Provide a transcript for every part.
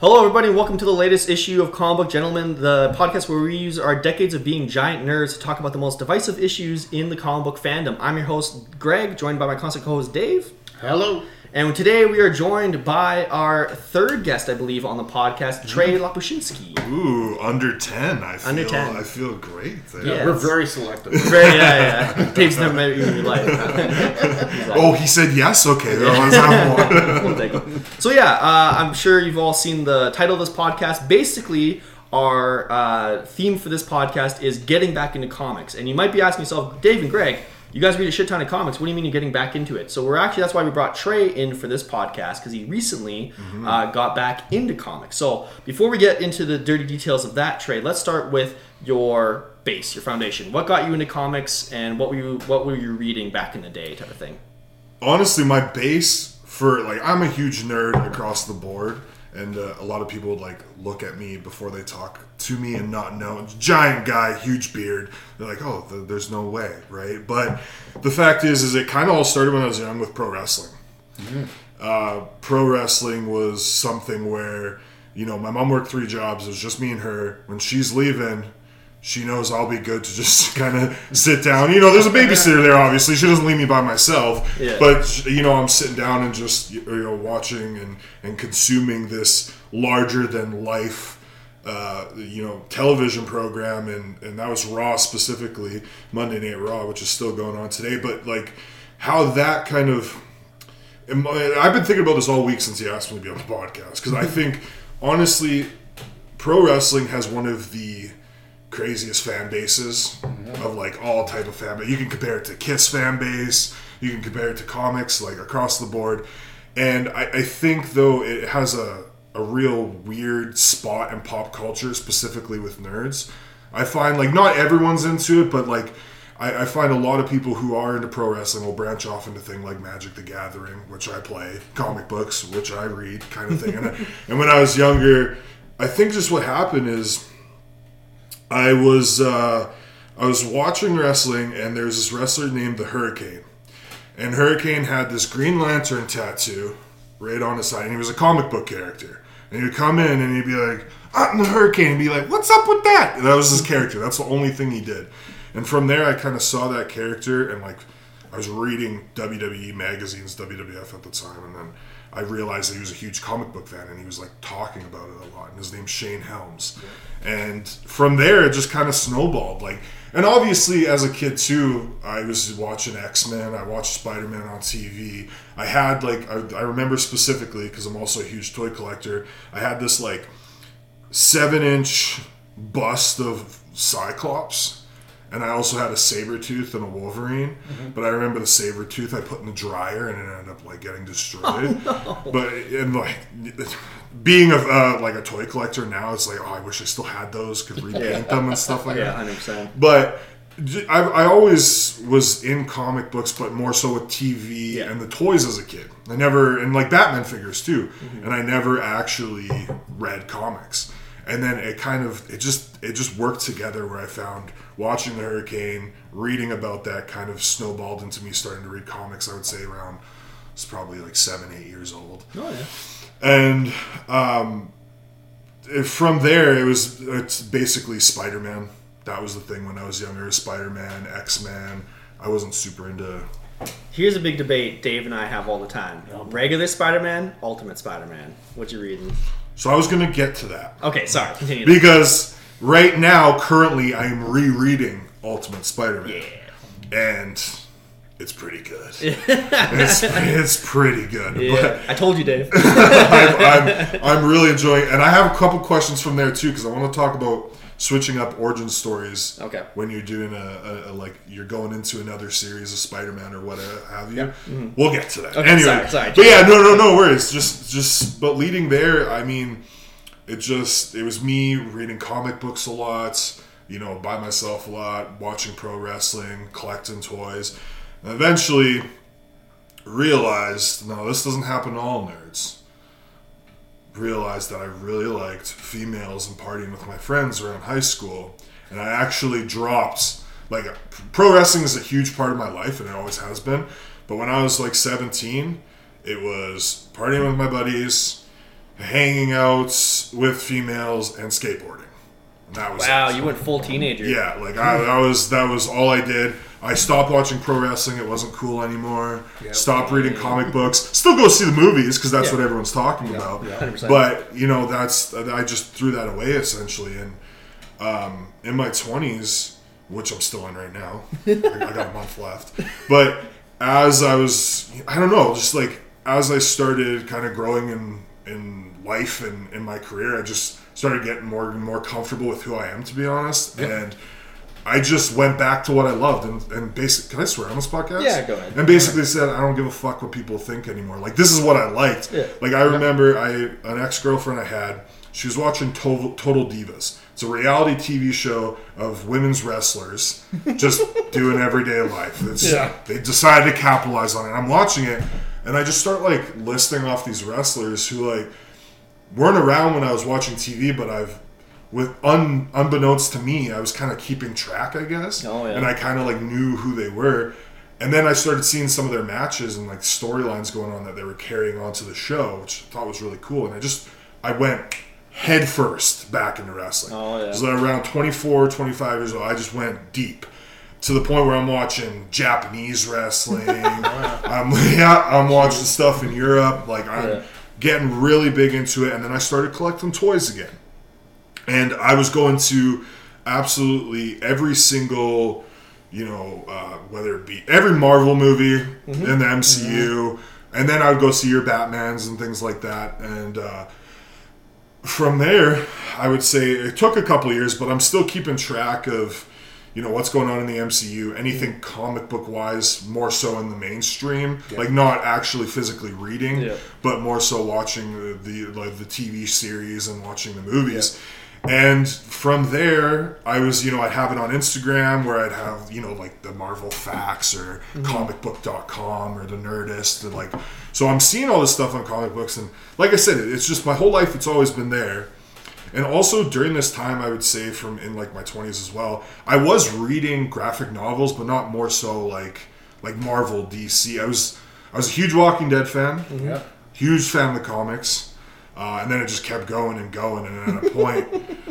Hello, everybody, and welcome to the latest issue of Comic Book Gentlemen, the podcast where we use our decades of being giant nerds to talk about the most divisive issues in the comic book fandom. I'm your host, Greg, joined by my constant co host, Dave. Hello. And today we are joined by our third guest, I believe, on the podcast, Trey Lapushinsky. Ooh, under ten. I feel. Under 10. I feel great. There. Yeah. We're very selective. Very, yeah, yeah. Dave's never met you in your life. He's like, Oh, he said yes. Okay, then let's have one. We'll take it. So yeah, uh, I'm sure you've all seen the title of this podcast. Basically, our uh, theme for this podcast is getting back into comics. And you might be asking yourself, Dave and Greg, you guys read a shit ton of comics. What do you mean you're getting back into it? So we're actually that's why we brought Trey in for this podcast because he recently uh, got back into comics. So before we get into the dirty details of that, Trey, let's start with your base, your foundation. What got you into comics, and what were you what were you reading back in the day, type of thing? Honestly, my base for like I'm a huge nerd across the board, and uh, a lot of people would like look at me before they talk to me and not know. Giant guy, huge beard. They're like, oh, th- there's no way, right? But the fact is, is it kind of all started when I was young with pro wrestling. uh, pro wrestling was something where you know my mom worked three jobs it was just me and her when she's leaving she knows i'll be good to just kind of sit down. You know there's a babysitter there obviously. She doesn't leave me by myself. Yeah. but you know i'm sitting down and just you know watching and and consuming this larger than life uh, you know television program. And and that was raw specifically monday night raw which is still going on today. But like how that kind of I've been thinking about this all week since he asked me to be on the podcast. Because I think, honestly, pro wrestling has one of the craziest fan bases of like all type of fan base. You can compare it to Kiss fan base. You can compare it to comics like across the board. And I, I think though it has a a real weird spot in pop culture, specifically with nerds. I find like not everyone's into it, but like I, I find a lot of people who are into pro wrestling will branch off into thing like Magic the Gathering, which I play, comic books, which I read, kind of thing. and, I- and when I was younger, I think just what happened is I was uh, I was watching wrestling, and there's this wrestler named the Hurricane, and Hurricane had this Green Lantern tattoo right on his side, and he was a comic book character. And he'd come in and he'd be like, "I'm the Hurricane," and be like, "What's up with that?" And that was his character. That's the only thing he did. And from there, I kind of saw that character, and like, I was reading WWE magazines, WWF at the time, and then I realized that he was a huge comic book fan, and he was like talking about it a lot. And his name's Shane Helms. And from there, it just kind of snowballed. Like, and obviously, as a kid too, I was watching X Men. I watched Spider Man on TV. I had like, I, I remember specifically because I'm also a huge toy collector. I had this like seven inch bust of Cyclops. And I also had a Sabretooth and a Wolverine, but I remember the Sabretooth I put in the dryer and it ended up like getting destroyed. But and like being a uh, like a toy collector now, it's like oh, I wish I still had those, could repaint them and stuff like that. Yeah, that. hundred percent. But I always was in comic books, but more so with TV Yeah. and the toys as a kid. I never, and like Batman figures too. Mm-hmm. And I never actually read comics. And then it kind of, it just, it just worked together where I found watching the Hurricane, reading about that kind of snowballed into me starting to read comics. I would say around, it's probably like seven, eight years old Oh yeah. and um, if- from there it was it's basically spider-man that was the thing when i was younger spider-man x-men i wasn't super into Here's a big debate Dave and I have all the time: regular Spider-Man, Ultimate Spider-Man. What you reading? so i was gonna get to that Okay, sorry. Continue. because right now currently i am rereading ultimate spider-man yeah. and it's pretty good it's, it's pretty good but Yeah. I told you, Dave. I'm, I'm, I'm really enjoying and i have a couple questions from there too because i want to talk about switching up origin stories Okay. when you're doing a, a, a like you're going into another series of spider-man or whatever have you mm-hmm. we'll get to that Okay, anyway sorry, sorry. but yeah no no no worries just just but leading there i mean it just it was me reading comic books a lot you know by myself a lot watching pro wrestling collecting toys. And eventually realized no this doesn't happen to all nerds. Realized that I really liked females and partying with my friends around high school, and I actually dropped like pro wrestling is a huge part of my life, and it always has been. But when I was like 17, it was partying with my buddies, hanging out with females, and skateboarding. And that was Wow, it. you went full teenager. Yeah, like I, that was that was all I did. I stopped watching pro wrestling; it wasn't cool anymore. Stopped reading comic books. Still go see the movies because that's Yeah. what everyone's talking about. 100%. But you know, that's I just threw that away essentially. And um, in my twenties, which I'm still in right now, I, I got a month left. But as I was, I don't know, just like as I started kind of growing in in life and in my career, I just started getting more and more comfortable with who I am, to be honest. And I just went back to what I loved and, and basic. Can I swear on this podcast? Yeah, go ahead. And basically said, I don't give a fuck what people think anymore. Like this is what I liked. Yeah. Like I remember, I an ex girlfriend I had. She was watching Total, Total Divas. It's a reality TV show of women's wrestlers just doing everyday life. It's, Yeah. They decided to capitalize on it. I'm watching it, and I just start like listing off these wrestlers who like weren't around when I was watching TV, but I've with un, unbeknownst to me, I was kind of keeping track, I guess. Oh, yeah. And I kind of like knew who they were. And then I started seeing some of their matches and like storylines going on that they were carrying onto the show, which I thought was really cool. And I just I went head first back into wrestling. Oh, yeah. So around 24, 25 years old, I just went deep to the point where I'm watching Japanese wrestling. I'm yeah, I'm watching stuff in Europe. Like I'm Yeah. getting really big into it, and then I started collecting toys again. And I was going to absolutely every single, you know, uh, whether it be every Marvel movie Mm-hmm. in the MCU, and then I would go see your Batmans and things like that. And uh, from there, I would say it took a couple of years, but I'm still keeping track of, you know, what's going on in the MCU. Anything comic book wise, more so in the mainstream, like not actually physically reading, Yeah. but more so watching the, the like the TV series and watching the movies. And from there, I was, you know, I'd have it on Instagram where I'd have, you know, like the Marvel Facts or mm-hmm. comicbook.com or the Nerdist. And like, so I'm seeing all this stuff on comic books. And like I said, it's just my whole life, it's always been there. And also during this time, I would say from in like my 20s as well, I was reading graphic novels, but not more so like like Marvel, DC. I was I was a huge Walking Dead fan mm-hmm. Yeah. huge fan of the comics. Uh, and then it just kept going and going. And then at a point,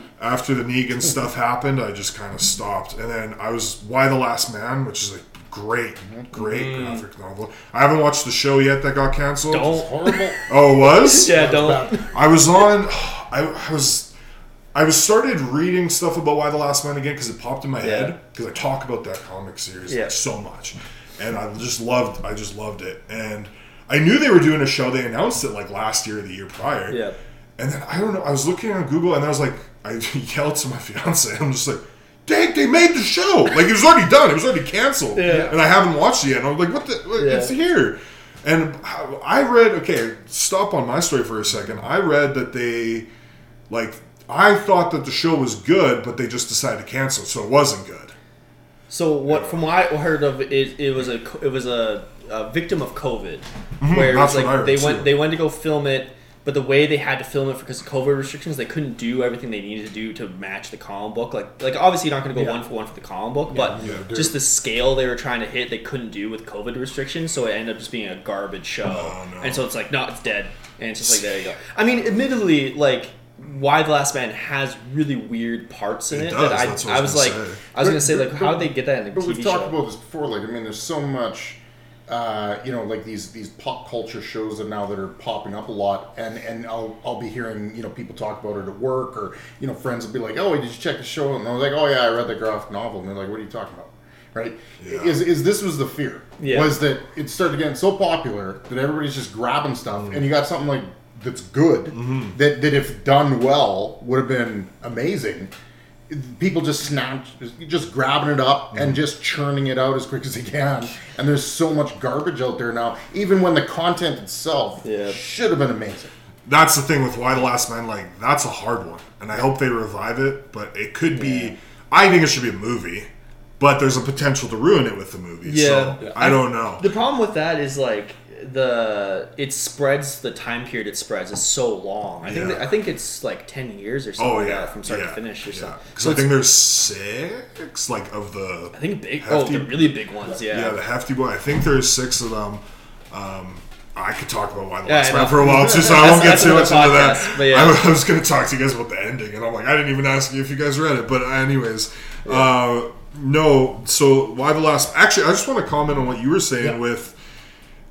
after the Negan stuff happened, I just kind of stopped. And then I was Y the Last Man, which is a great, mm-hmm. great mm. graphic novel. I haven't watched the show yet that got canceled. Don't. Horrible. Oh, it was? Yeah, don't. I was on. I, I was. I was started reading stuff about Y the Last Man again because it popped in my Yeah. head because I talk about that comic series Yeah. like, so much, and I just loved. I just loved it, and I knew they were doing a show. They announced it like last year or the year prior. Yeah. And then I don't know. I was looking on Google and I was like, I yelled to my fiance. I'm just like, "Dang, they made the show! Like it was already done. It was already canceled, Yeah. and I haven't watched it yet." And I'm like, "What the? what- Yeah. It's here." And I read. Okay, stop on my story for a second. I read that they, like, I thought that the show was good, but they just decided to cancel, it, so it wasn't good. So what? From what I heard of it, it was a it was a, a victim of COVID, mm-hmm, where it that's was what I like heard, they too. went they went to go film it, but the way they had to film it because of COVID restrictions, they couldn't do everything they needed to do to match the comic book. Like like obviously you're not going to go Yeah. one for one for the comic book, but Yeah, just the scale they were trying to hit, they couldn't do with COVID restrictions, so it ended up just being a garbage show. Oh, no. And so it's like no, it's dead, and it's just like there you go. I mean, admittedly, like. Y the Last Man has really weird parts in It it, does, that I, that's what I I was was like say. I was gonna say like how would they get that in a But TV we've talked show? about this before. Like, I mean, there's so much, uh, you know, like these these pop culture shows that now that are popping up a lot, and and I'll I'll be hearing you know people talk about it at work, or you know friends will be like, oh, did you check the show? And I was like, oh yeah, I read the graphic novel, and they're like, what are you talking about? Right? Yeah. Is is this was the fear? Yeah. Was that it started getting so popular that everybody's just grabbing stuff, and you got something like that's good mm-hmm. that that if done well would have been amazing people just snatch just grabbing it up and mm-hmm. just churning it out as quick as they can and there's so much garbage out there now even when the content itself Yeah. should have been amazing that's the thing with Y the Last Man. Like that's a hard one, and I hope they revive it. But it could be. I think it should be a movie, but there's a potential to ruin it with the movie. Yeah. so I don't know. The problem with that is like the it spreads the time period it spreads is so long. I think Yeah. that, I think it's like ten years or something Oh like yeah, that from start yeah, to finish or something. Because So I think there's six, like of the I think big. Oh, the really big ones. Yeah. yeah the hefty boy. I think there's six of them. Um, I could talk about why the Yeah, last I man for a while too, so I won't get too much another into that. but yeah. I, was going to talk to you guys about the ending, and I'm like, I didn't even ask you if you guys read it, but anyways, uh, no. So why the last? Actually, I just want to comment on what you were saying Yeah. with,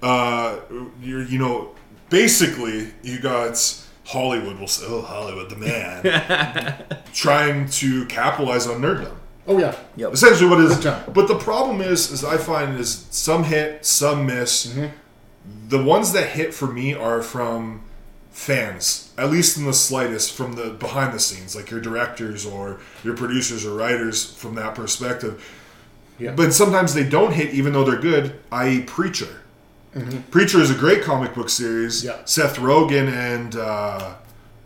uh, you're you know, basically you got Hollywood will say, oh Hollywood, the man, trying to capitalize on nerddom. Oh yeah. Yep. Essentially, what is? Big time. But the problem is, is I find is some hit, some miss. Mm-hmm. The ones that hit for me are from fans, at least in the slightest, from the behind the scenes, like your directors or your producers or writers from that perspective. Yeah. But sometimes they don't hit, even though they're good. I.e., Preacher. Preacher is a great comic book series. Mm-hmm. Yeah. Seth Rogen and uh,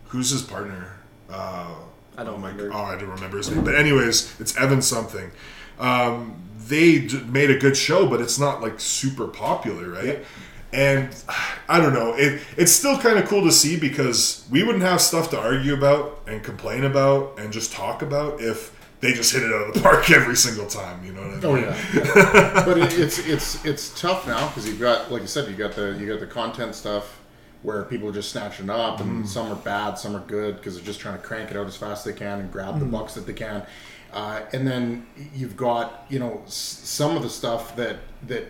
who's his partner? Uh, I don't oh my remember. Oh, I don't remember his name. But anyways, it's Evan something. Um, they d- made a good show, but it's not like super popular, right? And I don't know. It it's still kind of cool to see because we wouldn't have stuff to argue about and complain about and just talk about if they just hit it out of the park every single time. You know what I mean? Oh yeah, but it, it's it's it's tough now because you've got, like you said, you got the you got the content stuff where people are just snatching up, and some are bad, some are good because they're just trying to crank it out as fast as they can and grab the bucks that they can. Uh, and then you've got you know s- some of the stuff that that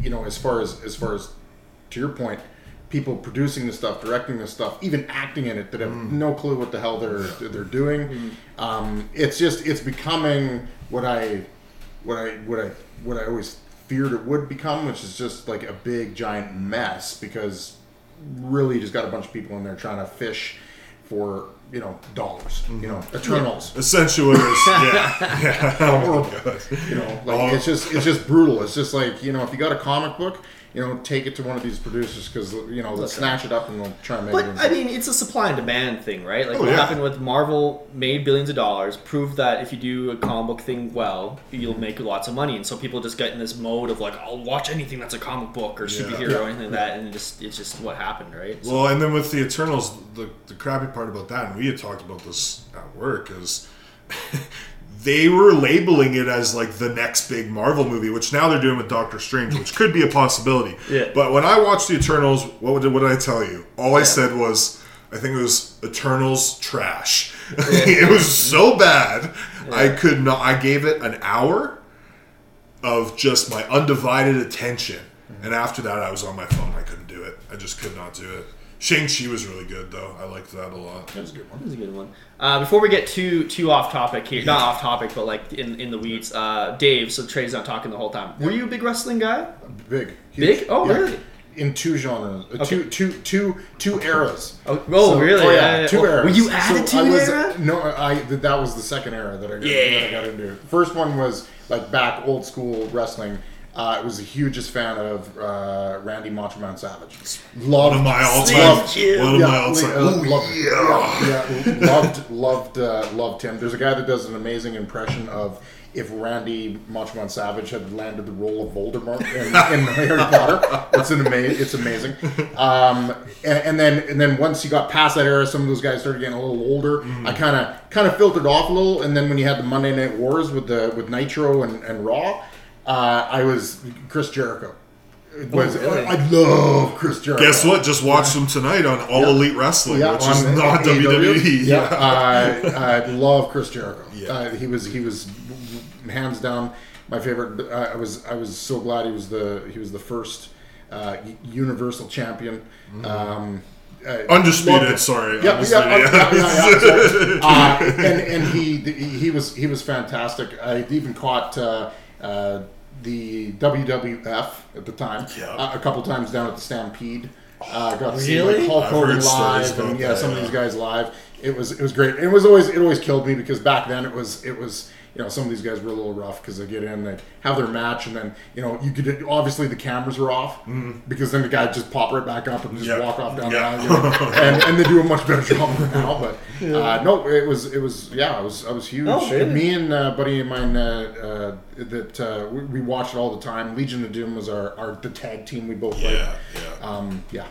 you know as far as as far as to your point, people producing the stuff, directing the stuff, even acting in it that have mm. no clue what the hell they're they're doing. Mm-hmm. Um, it's just it's becoming what I what I what I what I always feared it would become, which is just like a big giant mess because really just got a bunch of people in there trying to fish for you know dollars, you mm-hmm. know, eternals. Essentially, it is yeah, yeah. Oh. You know, like Oh. it's just it's just brutal. It's just like you know, if you got a comic book, you know, take it to one of these producers because you know they'll snatch it up and they'll try and make But it. into- I mean, it's a supply and demand thing, right? Like Oh, what yeah. happened with Marvel made billions of dollars, proved that if you do a comic book thing well, you'll make lots of money, and so people just get in this mode of like, I'll watch anything that's a comic book or superhero Yeah. or anything like that, and it just it's just what happened, right? So- Well, and then with the Eternals, the, the crappy part about that, and we had talked about this at work, is they were labeling it as like the next big Marvel movie, which now they're doing with Doctor Strange, which could be a possibility. Yeah. But when I watched the Eternals, what did, what did I tell you? All I said was, I think it was Eternals trash. it was so bad. I could not. I gave it an hour of just my undivided attention. Mm-hmm. And after that, I was on my phone. I couldn't do it. I just could not do it. Shang-Chi was really good, though. I liked that a lot. That was a good one. That was a good one. Uh, before we get too too off topic here, not off topic, but like in, in the weeds, uh, Dave. So Trey's not talking the whole time. Were you a big wrestling guy? Big, Big? Oh, really? In two genres, uh, two, two, two, two eras. Oh, oh, So- really? Oh Yeah, yeah, yeah. two Oh, eras. Were you added So to I was, era? No, I th- that was the second era that I, got, Yeah. that I got into. First one was like back old school wrestling. Uh, I was the hugest fan of uh, Randy Macho Man Savage. Loved One of my all-time. loved- One of yeah, my all-time. uh, loved, yeah. yeah, yeah, loved, loved, uh, loved him. There's a guy that does an amazing impression of if Randy Macho Man Savage had landed the role of Voldemort in, in Harry Potter. It's an amazing. It's amazing. Um, and, and then and then once you got past that era, some of those guys started getting a little older. I kind of kind of filtered off a little. And then when you had the Monday Night Wars with the with Nitro and, and Raw, uh, I was Chris Jericho. It Was, really? I love Chris Jericho. Guess what? Just watched them tonight on All Elite Wrestling, Yeah, which is not AEW. WWE. Yeah, uh, I love Chris Jericho. Yeah. Uh, he was he was hands down my favorite. Uh, I was I was so glad he was the he was the first uh, Universal Champion. Um, uh. Undisputed, sorry. Yeah, Undisputed, yeah, yeah, yeah. yeah, yeah, sorry. uh, and and he he was he was fantastic. I even caught uh, uh, the WWF at the time Yeah. uh, a couple times down at the Stampede. Uh, got to see Really? like Hulk I've Hogan live and yeah, that, some of these guys live. It was it was great. It was always it always killed me because back then it was it was you know some of these guys were a little rough because they get in they have their match and then you know you could obviously the cameras are off because then the guy just pop right back up and just Mm-hmm. Walk off down Yeah. the aisle you know? and, and they do a much better job now but uh, no it was it was yeah I was I was huge Oh, really? me and uh, buddy of mine uh, uh, that uh, we, we watched it all the time Legion of Doom was our, our the tag team we both Yeah, liked yeah. um, yeah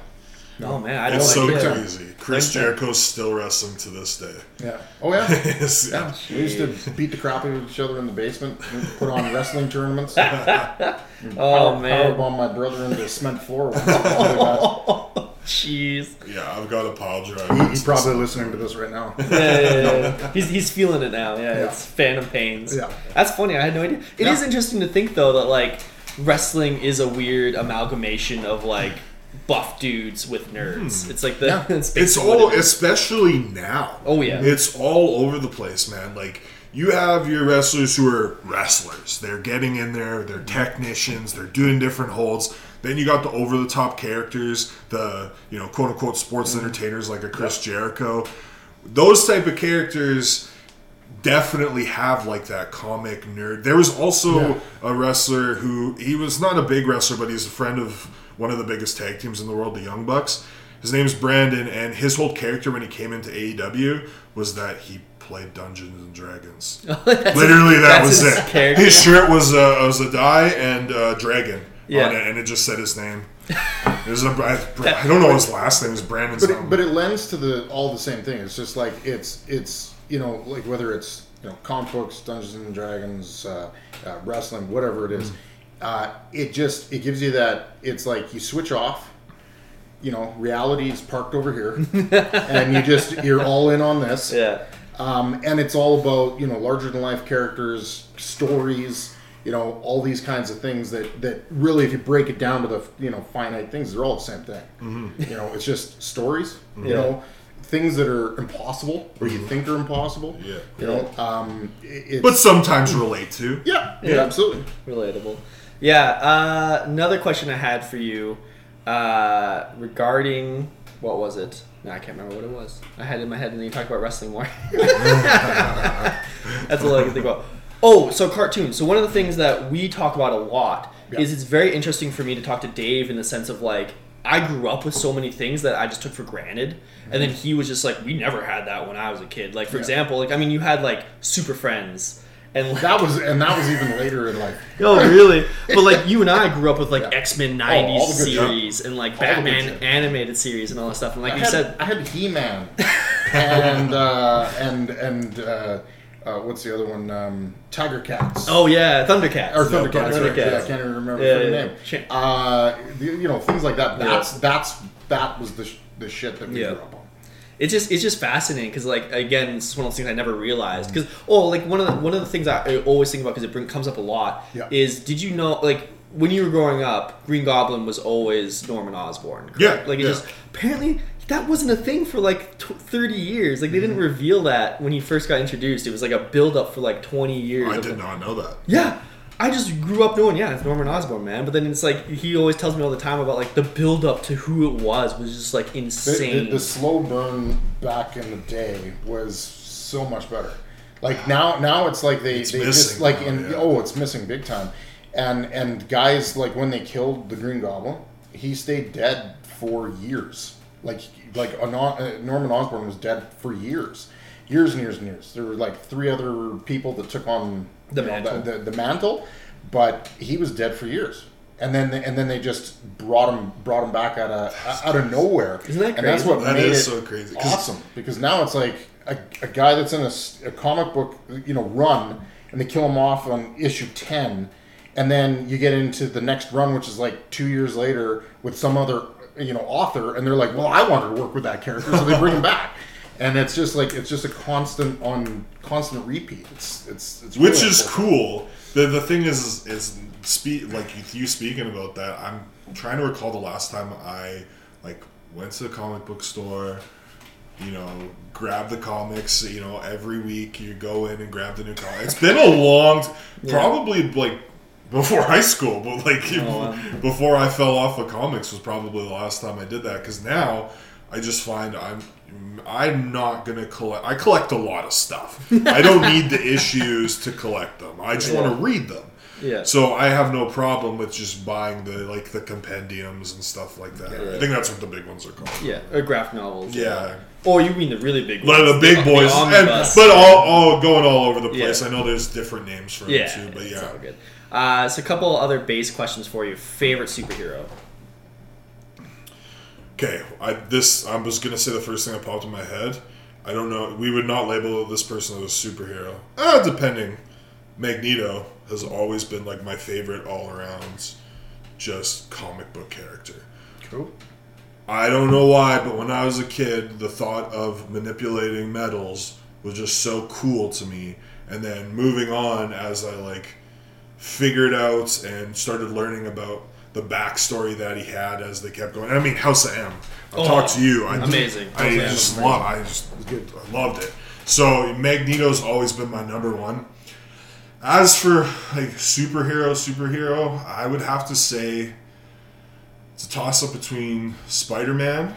Oh man, I don't It's so idea. crazy. Chris Like- Jericho's still wrestling to this day. Yeah. Oh yeah. Yes, Yeah, we used to beat the crap out of each other in the basement. We'd put on wrestling tournaments. Oh man. Powerbomb my brother into a cement floor. Once. It was. Jeez. Yeah, I've got a pile drive. He- He's probably listening to this right now. Yeah, yeah, yeah, yeah. He's, he's feeling it now. Yeah, Yeah. it's Phantom Pains. Yeah. That's funny. I had no idea. It is Yeah. interesting to think though that like wrestling is a weird amalgamation of like buff dudes with nerds. It's like the Yeah. it's, It's all, it especially now. Oh, yeah. It's all over the place, man. Like, you have your wrestlers who are wrestlers. They're getting in there, they're technicians, they're doing different holds. Then you got the over the top characters, the, you know, quote unquote sports Mm-hmm. entertainers like a Chris Jericho. Those type of characters definitely have like that comic nerd. There was also Yeah. a wrestler who he was not a big wrestler, but he's a friend of one of the biggest tag teams in the world, the Young Bucks. His name's Brandon, and his whole character when he came into AEW was that he played Dungeons and Dragons. Literally, that was his it. character. His shirt was a was a die and a dragon Yeah. on it, and it just said his name. It was a, I, I don't know his last name. It was Brandon. But something. it, but it lends to the all the same thing. It's just like it's it's you know like whether it's you know comic books, Dungeons and Dragons, uh, uh, wrestling, whatever it is. Mm. Uh, it just it gives you that. It's like you switch off. You know, reality is parked over here, and you just you're all in on this. Yeah. Um, and it's all about you know larger than life characters, stories, you know all these kinds of things that that really, if you break it down to the you know finite things, they're all the same thing. You know, it's just stories. You know, things that are impossible or you think are impossible. Yeah. You know, um, it, it's, but sometimes relate to. yeah, yeah, Yeah. absolutely. Relatable. Yeah. Uh, another question I had for you uh, regarding what was it? No, I can't remember what it was. I had it in my head, and then you talked about wrestling more. That's all I can think about. Oh, so cartoons. So one of the things that we talk about a lot Yeah. is it's very interesting for me to talk to Dave in the sense of like I grew up with so many things that I just took for granted, and then he was just like, "We never had that when I was a kid." Like for Yeah. example, like I mean, you had like Super Friends, and like, That was and that was even later in life. Oh, really? But like you and I grew up with like Yeah. X Men '90s the good series and like All Batman animated series and all that stuff. And like I you had, said, I had He Man, and uh, and and uh, uh, what's the other one? Um, Tiger Cats. oh yeah, Thundercats. Or Thundercats. Thundercats. right. Yeah, I can't even remember Yeah, the yeah, name. Uh, you know, things like that. That's that's that was the sh- the shit that we Yeah. grew up. It's just it's just fascinating because like again, it's one of those things I never realized. Because oh, like one of the one of the things I always think about because it bring, comes up a lot Yeah. is did you know like when you were growing up, Green Goblin was always Norman Osborn. correct? Yeah, like it yeah. just apparently that wasn't a thing for like tw 30 years. Like they Mm-hmm. didn't reveal that when he first got introduced. It was like a build up for like 20 years. I did like, not know that. Yeah. I just grew up knowing, yeah, it's Norman Osborn, man. But then it's like he always tells me all the time about like the build up to who it was was just like insane. the, the slow burn back in the day was so much better. Like now, now it's like they, It's they just like now, in yeah. oh, it's missing big time. And and guys like when they killed the Green Goblin, he stayed dead for years. Like like a, uh, Norman Osborn was dead for years, years and years and years. There were like three other people that took on The you know, mantle. the, the, the mantle, but he was dead for years. And then and then they just brought him brought him back out of out of nowhere. Isn't that And that's what That made is it so crazy, 'cause- awesome because now it's like a, a guy that's in a comic book you know run and they kill him off on issue 10 and then you get into the next run which is like two years later with some other you know author and they're like well i wanted to work with that character so they bring him back and it's just like it's just a constant on constant repeat it's it's, it's which really is cool. cool. The the thing is is speak like you, speaking about that. I'm trying to recall the last time I like went to the comic book store. You know, grab the comics. You know, every week you go in and grab the new comic. It's been a long, t- probably like before high school, but like Oh, wow. before I fell off of comics was probably the last time I did that. Because now I just find I'm I'm not gonna collect. I collect a lot of stuff. I don't need the issues to collect them. I just want to read them. yeah. So I have no problem with just buying the like the compendiums and stuff like that. Yeah. I think that's what the big ones are called. yeah. Or graphic novels. Yeah. Or you mean the really big Like ones. the big boys, and, but all, all going all over the place. Yeah. I know there's different names for yeah, them too, but it's yeah. all good. Uh, so a couple other base questions for you. Favorite superhero? Okay, I this I was gonna say the first thing that popped in my head. I don't know. We would not label this person as a superhero. Uh, depending. Magneto has always been like my favorite all around, just comic book character. Cool. I don't know why, but when I was a kid, the thought of manipulating metals was just so cool to me. And then moving on as I like figured out and started learning about the backstory that he had as they kept going. I mean, House of M. I'll Oh, talk to you. I, amazing. I House just love. I just I loved it. So Magneto's always been my number one. As for like superhero, superhero, I would have to say it's a toss up between Spider Man.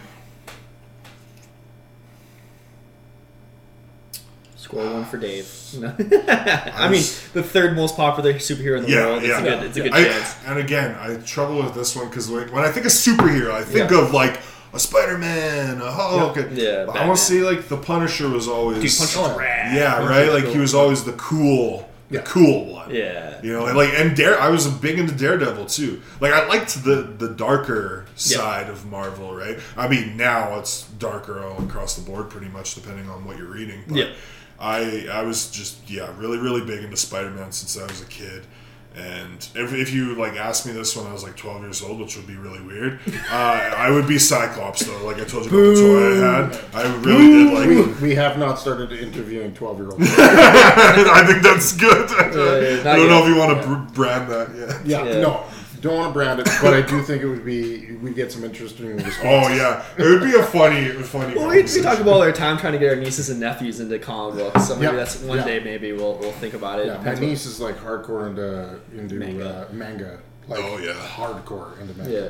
Score one for Dave. No. I mean, the third most popular superhero in the Yeah, world. It's yeah. a good, it's a good I- chance. And again, I trouble with this one because like when I think of superhero, I think Yeah. of like a Spider Man, a Hulk. Yeah, yeah, but I Batman. want to say like the Punisher was always Dude, Punch Oh, rad. yeah, Punisher's right. Like he cool. was always the cool, the Yeah. cool one. Yeah. You know, and like and Dare, I was a big into Daredevil too. Like I liked the the darker side of Marvel, right? I mean, now it's darker all across the board, pretty much, depending on what you're reading. But Yeah. I I was just yeah, really really big into Spider Man since I was a kid. And if, if you like asked me this when I was like 12 years old, which would be really weird, uh, I would be Cyclops though. Like I told you about the toy I had, I really did like. We, we have not started interviewing 12 year olds. I think that's good. I yeah, not don't know if you want to br- brand that. Yeah. Yeah, Yeah. no, don't want to brand it, but I do think it would be, we'd get some interesting responses. Oh yeah, it would be a funny, funny. Well, we, we conversation. talk about all our time trying to get our nieces and nephews into comic books. So maybe Yeah, that's one yeah. day. Maybe we'll we'll think about it. Yeah, my niece is like hardcore into into Manga. manga, uh, manga like Oh, yeah. hardcore into manga. Yeah.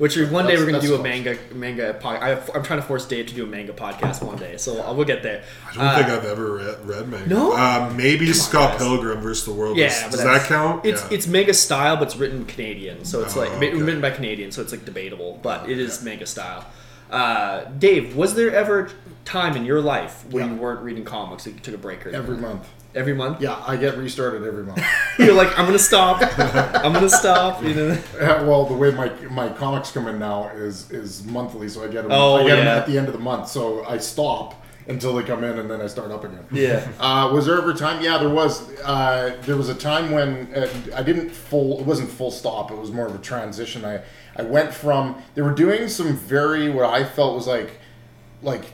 Which we- one day we're gonna do a that's manga manga pod. I, I'm trying to force Dave to do a manga podcast one day, so uh, we'll get there. I don't think I've ever read, read manga. No? uh, maybe Scott guys. Pilgrim versus the World. Yeah, Does, does that count? It's Yeah. it's manga style, but it's written Canadian, so it's Oh, like okay. written by Canadians, so it's like debatable, but it is manga style. Uh, Dave, was there ever a time in your life when Yeah. you weren't reading comics, that you took a break or Every month. Every month? Yeah, I get restarted every month. You're like, I'm gonna stop. I'm gonna stop. You know. Uh, well, the way my my comics come in now is is monthly, so I get them. Oh, I get them yeah. at the end of the month. So I stop until they come in, and then I start up again. Yeah. Uh, was there ever a time? Yeah, there was. Uh, there was a time when uh, I didn't full. It wasn't full stop. It was more of a transition. I I went from they were doing some very what I felt was like like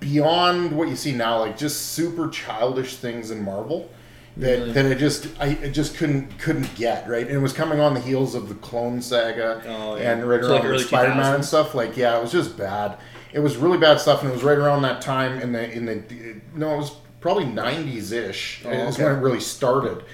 beyond what you see now, like just super childish things in Marvel. That, Really? that I just I I just couldn't couldn't get right, and it was coming on the heels of the Clone Saga Oh, yeah. and right So, like, around early Spider Man and stuff. Like yeah, it was just bad. It was really bad stuff, and it was right around that time in the in the no, it was probably nineties ish. Oh, is okay. when it really started.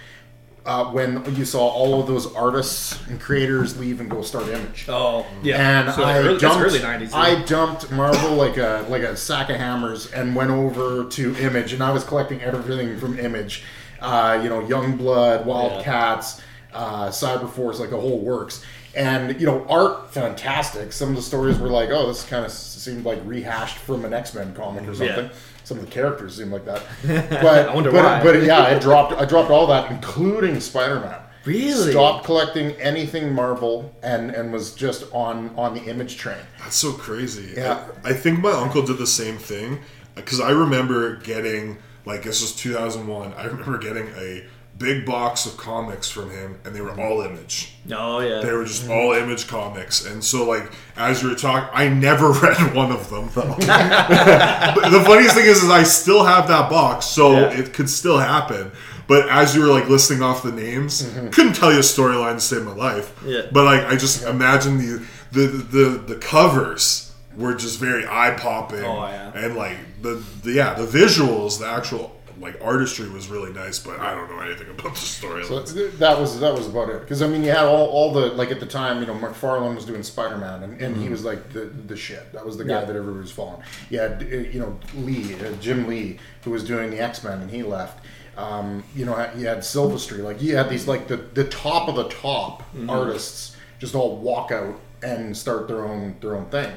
Uh, when you saw all of those artists and creators leave and go start Image. Oh, yeah. And So, I early, dumped, early '90s. yeah. I dumped Marvel like a like a sack of hammers and went over to Image, and I was collecting everything from Image. Uh, you know, Young Youngblood, Wildcats, uh, Cyberforce, like the whole works. And you know, art fantastic. Some of the stories were like, oh, this kind of seemed like rehashed from an X Men comic or something. Yeah. Some of the characters seem like that. But I wonder but, why. but yeah, I dropped I dropped all that, including Spider Man. Really? Stopped collecting anything Marvel and and was just on on the Image train. That's so crazy. Yeah. I, I think my uncle did the same thing because I remember getting like this was 2001. I remember getting a big box of comics from him, and they were all Image. Oh yeah. They were just all Image comics, and so like as you were talking, I never read one of them though. but the funniest thing is, is I still have that box, so Yeah. it could still happen. But as you were like listing off the names, couldn't tell you a storyline to save my life. Mm-hmm. Yeah. But like I just imagine the the the the covers were just very eye popping. Oh, yeah. And like the, the yeah the visuals, the actual like artistry was really nice, but I don't know anything about the story. So that was that was about it. Because I mean, you had all, all the like at the time, you know, McFarlane was doing Spider Man, and, and he was like the the shit. That was the guy Yeah. that everybody was following. You had uh, you know Lee, uh, Jim Lee, who was doing the X Men, and he left. Um, you know, you had Silvestri. Like you had these like the the top of the top artists just all walk out and start their own their own thing.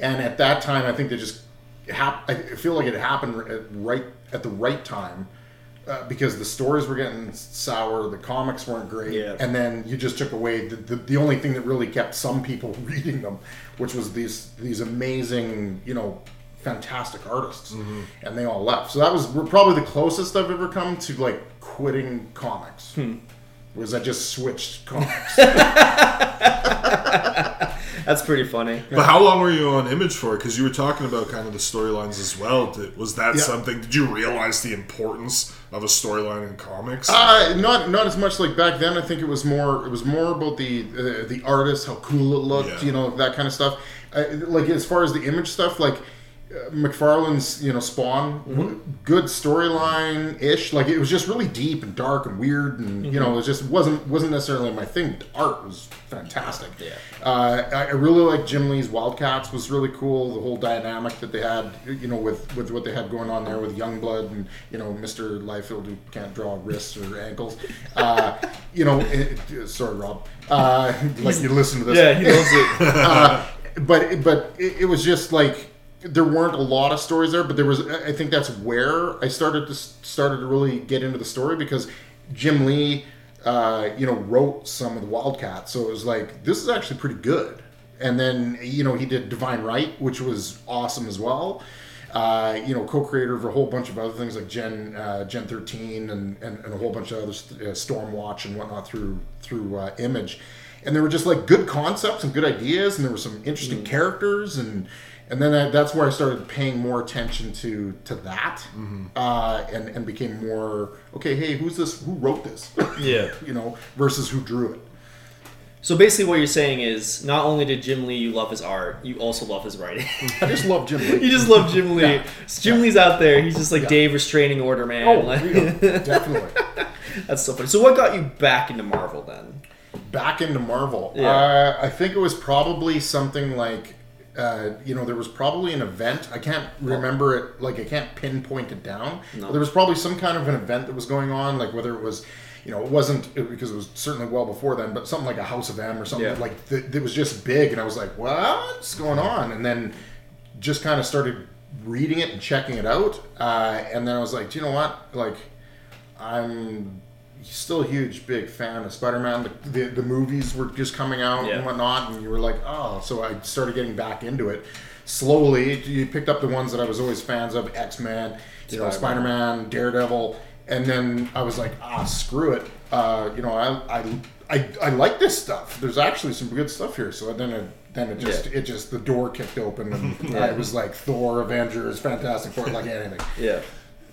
And at that time, I think they just hap- I feel like it happened right at the right time uh, because the stories were getting sour, the comics weren't great, Yeah. and then you just took away the, the, the only thing that really kept some people reading them, which was these these amazing, you know, fantastic artists, and they all left. So that was probably the closest I've ever come to like quitting comics. Was I just switched comics? That's pretty funny. But how long were you on Image for? Because you were talking about kind of the storylines as well. Did, was that Yeah. something? Did you realize the importance of a storyline in comics? Uh, not not as much like back then. I think it was more it was more about the uh, the artist, how cool it looked, Yeah. you know, that kind of stuff. Uh, like as far as the image stuff, like McFarlane's, you know, Spawn, good storyline ish. Like it was just really deep and dark and weird, and you know, it just wasn't wasn't necessarily my thing. The art was fantastic. Yeah. Uh, I I really like Jim Lee's Wildcats was really cool. The whole dynamic that they had, you know, with, with what they had going on there with Youngblood and you know Mr. Liefeld who can't draw wrists or ankles. Uh, you know, it, it- sorry, Rob. Uh, like you listen to this. Yeah, he loves it. Uh, but but it, it was just like there weren't a lot of stories there, but there was. I think that's where I started to started to really get into the story because Jim Lee, uh, you know, wrote some of the Wildcats, so it was like this is actually pretty good. And then you know he did Divine Right, which was awesome as well. Uh, you know, co-creator of a whole bunch of other things like Gen uh, Gen 13 and, and, and a whole bunch of other st- uh, Stormwatch and whatnot through through uh, Image, and there were just like good concepts and good ideas, and there were some interesting characters, and and then I, that's where I started paying more attention to to that, uh, and and became more okay. Hey, who's this? Who wrote this? Yeah. you know, versus who drew it. So basically, what you're saying is, not only did Jim Lee you love his art, you also love his writing. I just love Jim Lee. you just love Jim Lee. Yeah. Jim Lee's out there. He's just like Dave restraining order man. Oh, Like- yeah, definitely. That's so funny. So what got you back into Marvel then? back into Marvel. Yeah. Uh, I think it was probably something like, uh, you know, there was probably an event. I can't remember it, like, I can't pinpoint it down. No. But there was probably some kind of an event that was going on, like, whether it was, you know, it wasn't, it- because it was certainly well before then, but something like a House of M or something, Yeah. like, that, that was just big. And I was like, what's going on? And then just kind of started reading it and checking it out. Uh, and then I was like, do you know what? Like, I'm still a huge big fan of Spider-Man. The, the, the movies were just coming out Yeah. and whatnot, and you were like, oh. So I started getting back into it slowly. You picked up the ones that I was always fans of: X-Men, you know, Spider-Man. Spider-Man, Daredevil, and then I was like, ah, screw it. Uh, you know, I, I I I like this stuff. There's actually some good stuff here. So then it then it just Yeah. it just the door kicked open and I was like Thor, Avengers, Fantastic Four, like anything. Yeah.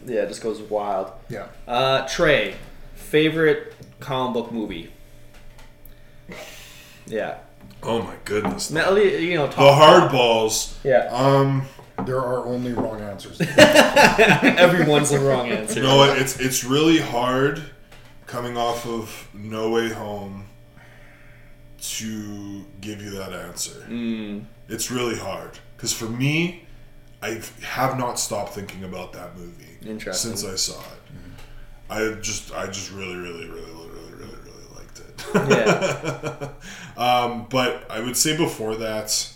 Yeah, it just goes wild. Yeah. Uh, Trey, favorite comic book movie? Yeah. oh my goodness. Now, You know, The top, hardballs. Yeah. Um, There are only wrong answers. Everyone's the wrong answer. you know what? It's it's really hard coming off of No Way Home to give you that answer. Mm. It's really hard because for me, I have not stopped thinking about that movie Interesting. since I saw it. I just I just really really really really really really liked it. Yeah. um, but I would say before that,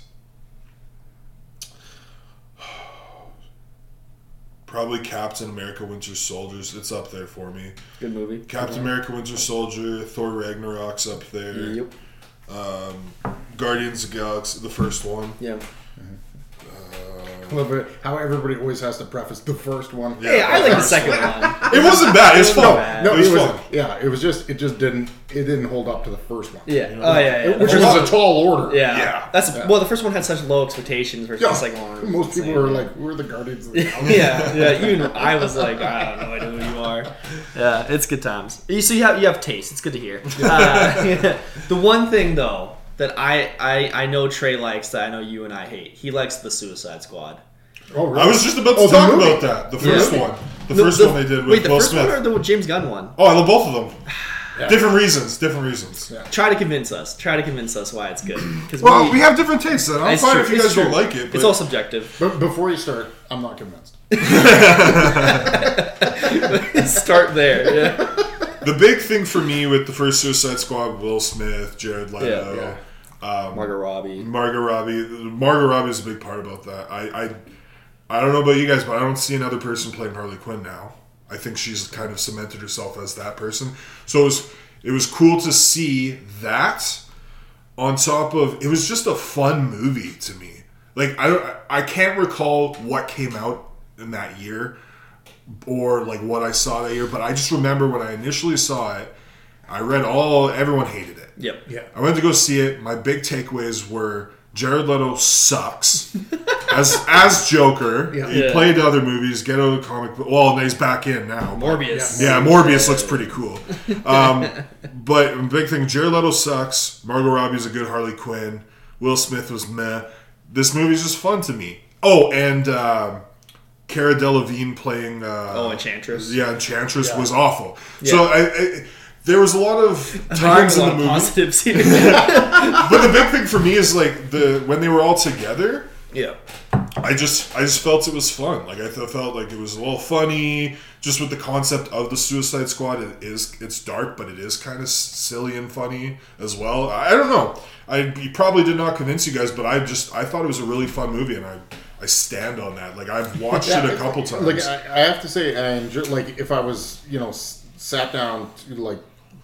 probably Captain America: Winter Soldiers. It's up there for me. Good movie. Captain America: Winter Soldier, Thor Ragnarok's up there. Yep. Um, Guardians of the Galaxy, the first one. Yeah. I it how everybody always has to preface the first one. Hey, I like the second one. one. It wasn't bad. It was fun. bad. No, it was, it was fun. yeah. It was just it just didn't it didn't hold up to the first one. Yeah. Oh yeah. yeah. It- which was first a tall order. yeah. Yeah. That's Yeah. well. The first one had such low expectations versus Yeah. the second one. was Most people were like, "We're the Guardians." Of the yeah, yeah. Even I was like, I don't know idea who you are. Yeah, it's good times. You- So you have you have taste. It's good to hear. Uh, the one thing though that I, I I know Trey likes that I know you and I hate. He likes the Suicide Squad. Oh, really? I was just about to Oh, talk movie. about that. The first Yeah. one. The first one they did with wait, the Will first Smith. one or the James Gunn one? oh, I love both of them. Yeah. Different reasons. Different reasons. Yeah. Try to convince us. Try to convince us why it's good. Because Well, we have different tastes. Then I'm fine true, if you it's guys don't like it. But it's all subjective. But before you start, I'm not convinced. Start there. Yeah. the big thing for me with the first Suicide Squad, Will Smith, Jared Leto, Yeah, Um, Margot Robbie. Margot Robbie. Margot Robbie is a big part about that. I, I, I don't know about you guys, but I don't see another person playing Harley Quinn now. I think she's kind of cemented herself as that person. So it was it was cool to see that on top of it was just a fun movie to me. Like I don't I can't recall what came out in that year or like what I saw that year, but I just remember when I initially saw it, I read all everyone hated it. Yep. Yeah. I went to go see it. My big takeaways were Jared Leto sucks as as Joker. Yeah. He Yeah. played other movies. Get out of the comic book. Well, he's back in now. but- Morbius. yeah, Morbius looks pretty cool. Um, but the big thing, Jared Leto sucks. Margot Robbie's a good Harley Quinn. Will Smith was meh. This movie's just fun to me. Oh, and um Cara Delevingne playing. Uh, Oh, Enchantress. Yeah, Enchantress Yeah. was awful. So I, I, there was a lot of times in the movie. positives here. But the big thing for me is like the when they were all together. yeah. I just I just felt it was fun. Like I th- felt like it was a little funny, just with the concept of the Suicide Squad. It is it's dark, but it is kind of silly and funny as well. I, I don't know. I he probably did not convince you guys, but I just I thought it was a really fun movie, and I I stand on that. Like I've watched it a couple times. Like I, I have to say, I enjoy, like if I was, you know, s- sat down, to, like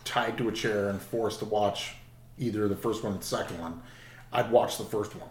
tied to a chair and forced to watch either the first one or the second one, I'd watch the first one.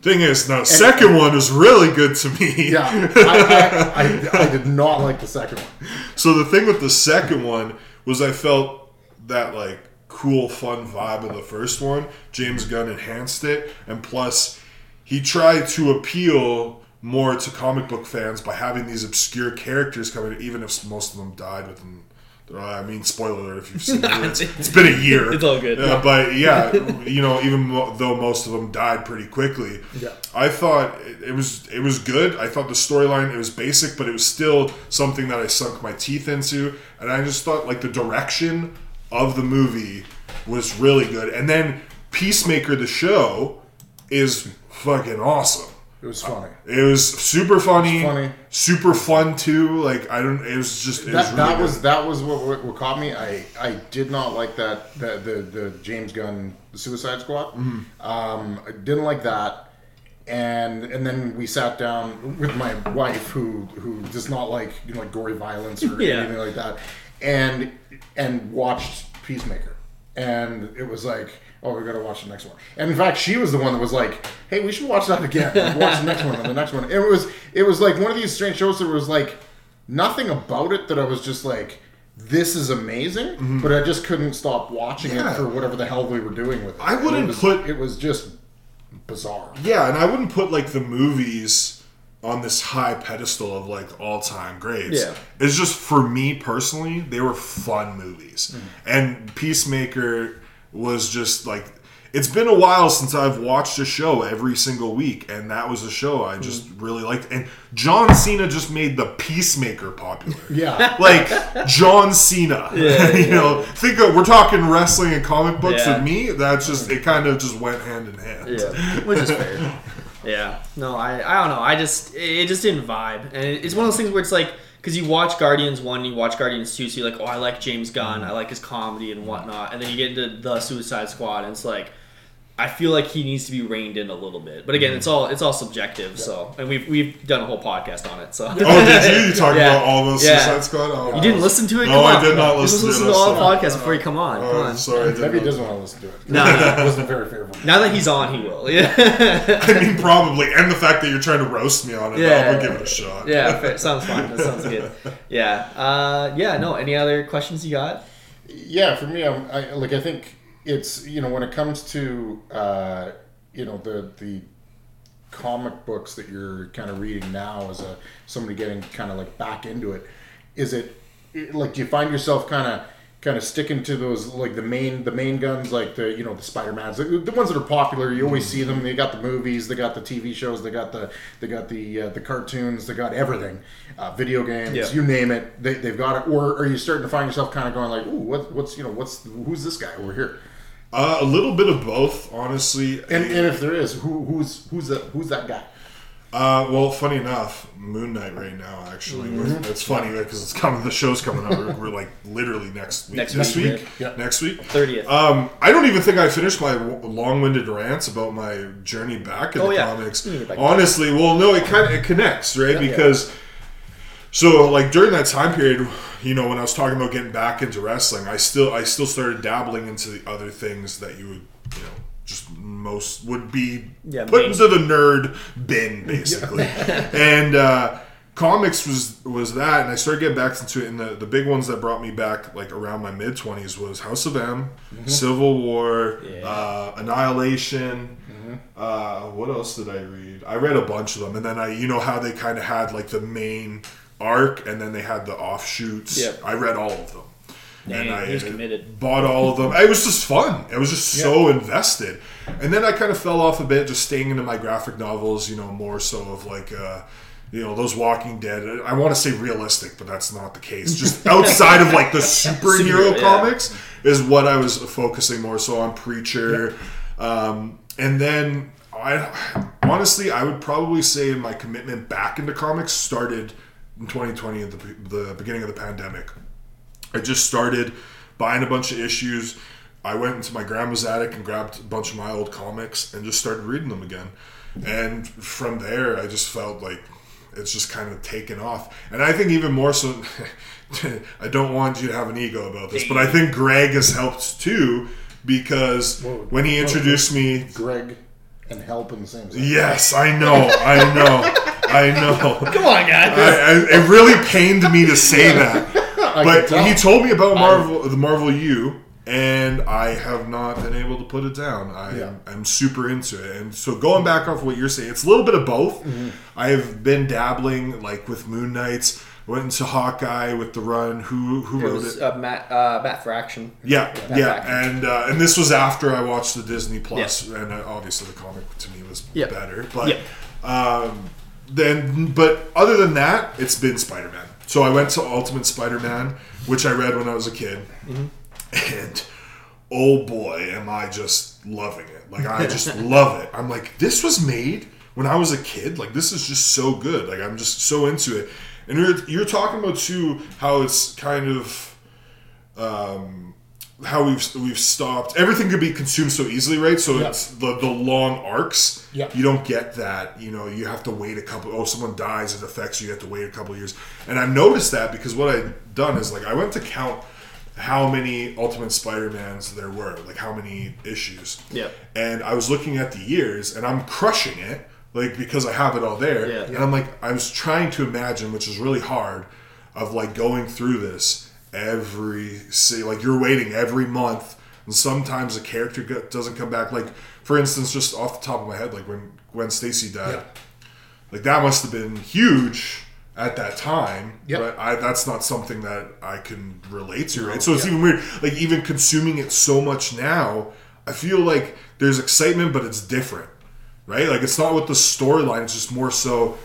Thing is, now second one is really good to me. Yeah, I, I, I, I did not like the second one. So the thing with the second one was I felt that like cool, fun vibe of the first one. James Gunn enhanced it, and plus he tried to appeal more to comic book fans by having these obscure characters come in, even if most of them died within. Uh, I mean, spoiler alert if you've seen it. It's, it's been a year. It's all good. Uh, but yeah, you know, even mo- though most of them died pretty quickly, Yeah. I thought it, it was it was good. I thought the storyline it was basic, but it was still something that I sunk my teeth into, and I just thought like the direction of the movie was really good. And then Peacemaker, the show, is fucking awesome. It was funny. It was super funny, funny. super fun too. Like I don't, it was just it was That, really that was that was what, what, what caught me. I, I did not like that the the, the James Gunn Suicide Squad. Mm-hmm. Um, I didn't like that, and and then we sat down with my wife who who does not like you know like gory violence or Yeah. anything like that, and and watched Peacemaker, and it was like. Oh, we gotta watch the next one. And in fact, she was the one that was like, "Hey, we should watch that again. watch the next one and the next one." It was, it was like one of these strange shows that was like, nothing about it that I was just like, this is amazing, mm-hmm. but I just couldn't stop watching Yeah. it for whatever the hell we were doing with it. I wouldn't it was, put- it was just bizarre. Yeah, and I wouldn't put like the movies on this high pedestal of like all time greats. Yeah. It's just for me personally, they were fun movies. Mm-hmm. And Peacemaker was just like it's been a while since I've watched a show every single week, and that was a show I just hmm. really liked. And John Cena just made the Peacemaker popular. Yeah. like John Cena. Yeah, you know, think of we're talking wrestling and comic books Yeah. with me. That's just it. Kind of just went hand in hand. Yeah, which is fair. Yeah, no, I, I don't know. I just it just didn't vibe, and it's one of those things where it's like because you watch Guardians one, you watch Guardians two, so you're like, oh, I like James Gunn, mm. I like his comedy and mm. whatnot, and then you get into the Suicide Squad, and it's like. I feel like he needs to be reined in a little bit, but again, it's all it's all subjective. So, and we've we've done a whole podcast on it. So, Oh, did you? You talking Yeah. about all those Yeah. Suicide Squad? Oh, you didn't listen to it? No, Come I did not You listen just to listen to all the Sorry. podcasts before you come on. Come Oh, on. sorry, I Maybe he doesn't want to listen to it. No, no. It wasn't very favorable. Now that he's on, he will. Yeah. I mean, probably, and the fact that you're trying to roast me on it, Yeah. I would give it a shot. Yeah, fair. sounds fine. That sounds good. Yeah. Uh, yeah. No. Any other questions you got? Yeah, for me, I'm, I like. I think it's you know when it comes to uh, you know the the comic books that you're kind of reading now as a somebody getting kind of like back into it, is it it- like do you find yourself kind of kind of sticking to those like the main the main guns like the you know the Spider-Mans the, the ones that are popular you always see them they got the movies they got the TV shows they got the they got the uh, the cartoons they got everything uh, video games Yeah. you name it they, they've got it or are you starting to find yourself kind of going like ooh what, what's you know what's who's this guy over here Uh, a little bit of both, honestly. and, and if there is who who's who's that who's that guy Uh, well, funny enough, Moon Knight right now, actually. Mm-hmm. It's funny because it's coming. The show's coming out. We're, we're like literally next week. Next this week, week. yeah. Next week. 30th. Um, I don't even think I finished my long-winded rants about my journey back in Oh, the yeah. comics. You can get back. Honestly, well, no, it kind of it connects, right? Yeah. because so like during that time period, you know, when I was talking about getting back into wrestling, I still I still started dabbling into the other things that you would you know just most would be Yeah, put main- into the nerd bin basically, and. uh Comics was was that, and I started getting back into it. And the, the big ones that brought me back, like around my mid twenties, was House of M, Civil War, Yeah. uh, Annihilation, uh, what else did I read? I read a bunch of them, and then I, you know, how they kind of had like the main arc, and then they had the offshoots. Yep. I read all of them, Dang, I he's committed. bought all of them. It was just fun. It was just so invested, and then I kind of fell off a bit, just staying into my graphic novels. You know, more so of like. Uh, you know those Walking Dead. I want to say realistic, but that's not the case. Just outside of like the superhero Superhero, yeah. comics is what I was focusing more so on. Preacher, um, and then I honestly I would probably say my commitment back into comics started in 2020 at the, the beginning of the pandemic. I just started buying a bunch of issues. I went into my grandma's attic and grabbed a bunch of my old comics and just started reading them again. And from there, I just felt like it's just kind of taken off. And I think even more so, I don't want you to have an ego about this, but I think Greg has helped too because Whoa. when he introduced me Greg and help in the same sentence. Yes, I know, I know, I know. Come on, guys. I, I, it really pained me to say that, but he told me about Marvel, the Marvel U, and I have not been able to put it down. I, Yeah. I'm super into it, and so going back off what you're saying, it's a little bit of both. Mm-hmm. I have been dabbling, like with Moon Knights. Went into Hawkeye with the run. Who who It wrote was it? uh, Matt, uh, Matt Fraction. Yeah, That yeah, back. and uh, and this was after I watched the Disney Plus, and uh, obviously the comic to me was better. But um, then, but other than that, it's been Spider Man. So I went to Ultimate Spider Man, which I read when I was a kid, and oh boy, am I just loving it! Like I just love it. I'm like, this was made when I was a kid. Like this is just so good. Like I'm just so into it. And you're you're talking about too how it's kind of um, how we've we've stopped. Everything could be consumed so easily, right? So Yeah. it's the the long arcs. Yeah. You don't get that. You know, you have to wait a couple. Oh, someone dies, it affects you. You have to wait a couple years. And I've noticed that because what I've done is like I went to count how many Ultimate Spider-Mans there were, like how many issues. Yeah. And I was looking at the years, and I'm crushing it, like because I have it all there. Yeah. And I'm like, I was trying to imagine, which is really hard, of like going through this every see like you're waiting every month, and sometimes a character doesn't come back. Like for instance, just off the top of my head, like when Gwen Stacy died, Yeah. like that must have been huge at that time. Yep. But I that's not something that I can relate to, right? So it's even weird. Like even consuming it so much now, I feel like there's excitement, but it's different. Right? Like it's not with the storyline, it's just more so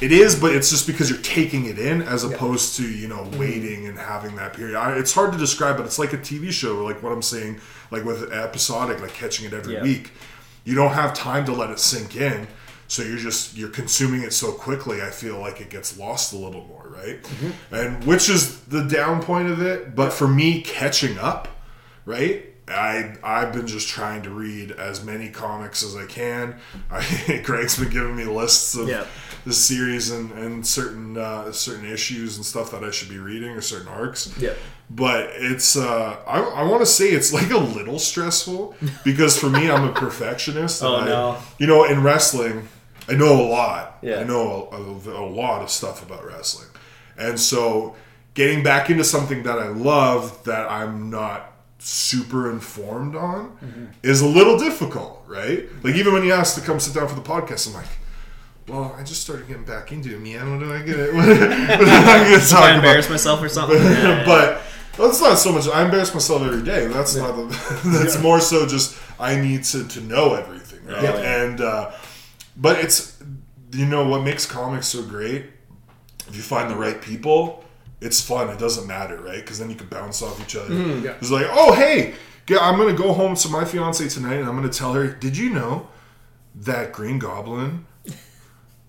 it is, but it's just because you're taking it in as opposed to, you know, mm-hmm. waiting and having that period. I, it's hard to describe, but it's like a TV show, like what I'm saying, like with episodic, like catching it every Yeah. week. You don't have time to let it sink in. So you're just you're consuming it so quickly. I feel like it gets lost a little more, right? Mm-hmm. And which is the down point of it. But for me, catching up, right? I I've been just trying to read as many comics as I can. I, Greg's been giving me lists of Yeah. The series and, and certain uh, certain issues and stuff that I should be reading or certain arcs. Yeah. But it's uh, I, I want to say it's like a little stressful because for me I'm a perfectionist. and Oh, I- no. You know, in wrestling, I know a lot. Yeah. I know a, a, a lot of stuff about wrestling, and so getting back into something that I love that I'm not super informed on Mm-hmm. is a little difficult, right? Like even when you asked to come sit down for the podcast, I'm like, well, I just started getting back into it, man. What do I get? What, what am I going to talk I about? embarrass myself or something? Yeah, yeah. but it's not so much. I embarrass myself every day. That's not. The, that's more so just I need to, to know everything, right? Yeah, yeah. And uh, but it's you know what makes comics so great. If you find the right people, it's fun. It doesn't matter, right? Because then you can bounce off each other. yeah. It's like, oh hey, yeah, I'm gonna go home to my fiance tonight, and I'm gonna tell her, did you know that Green Goblin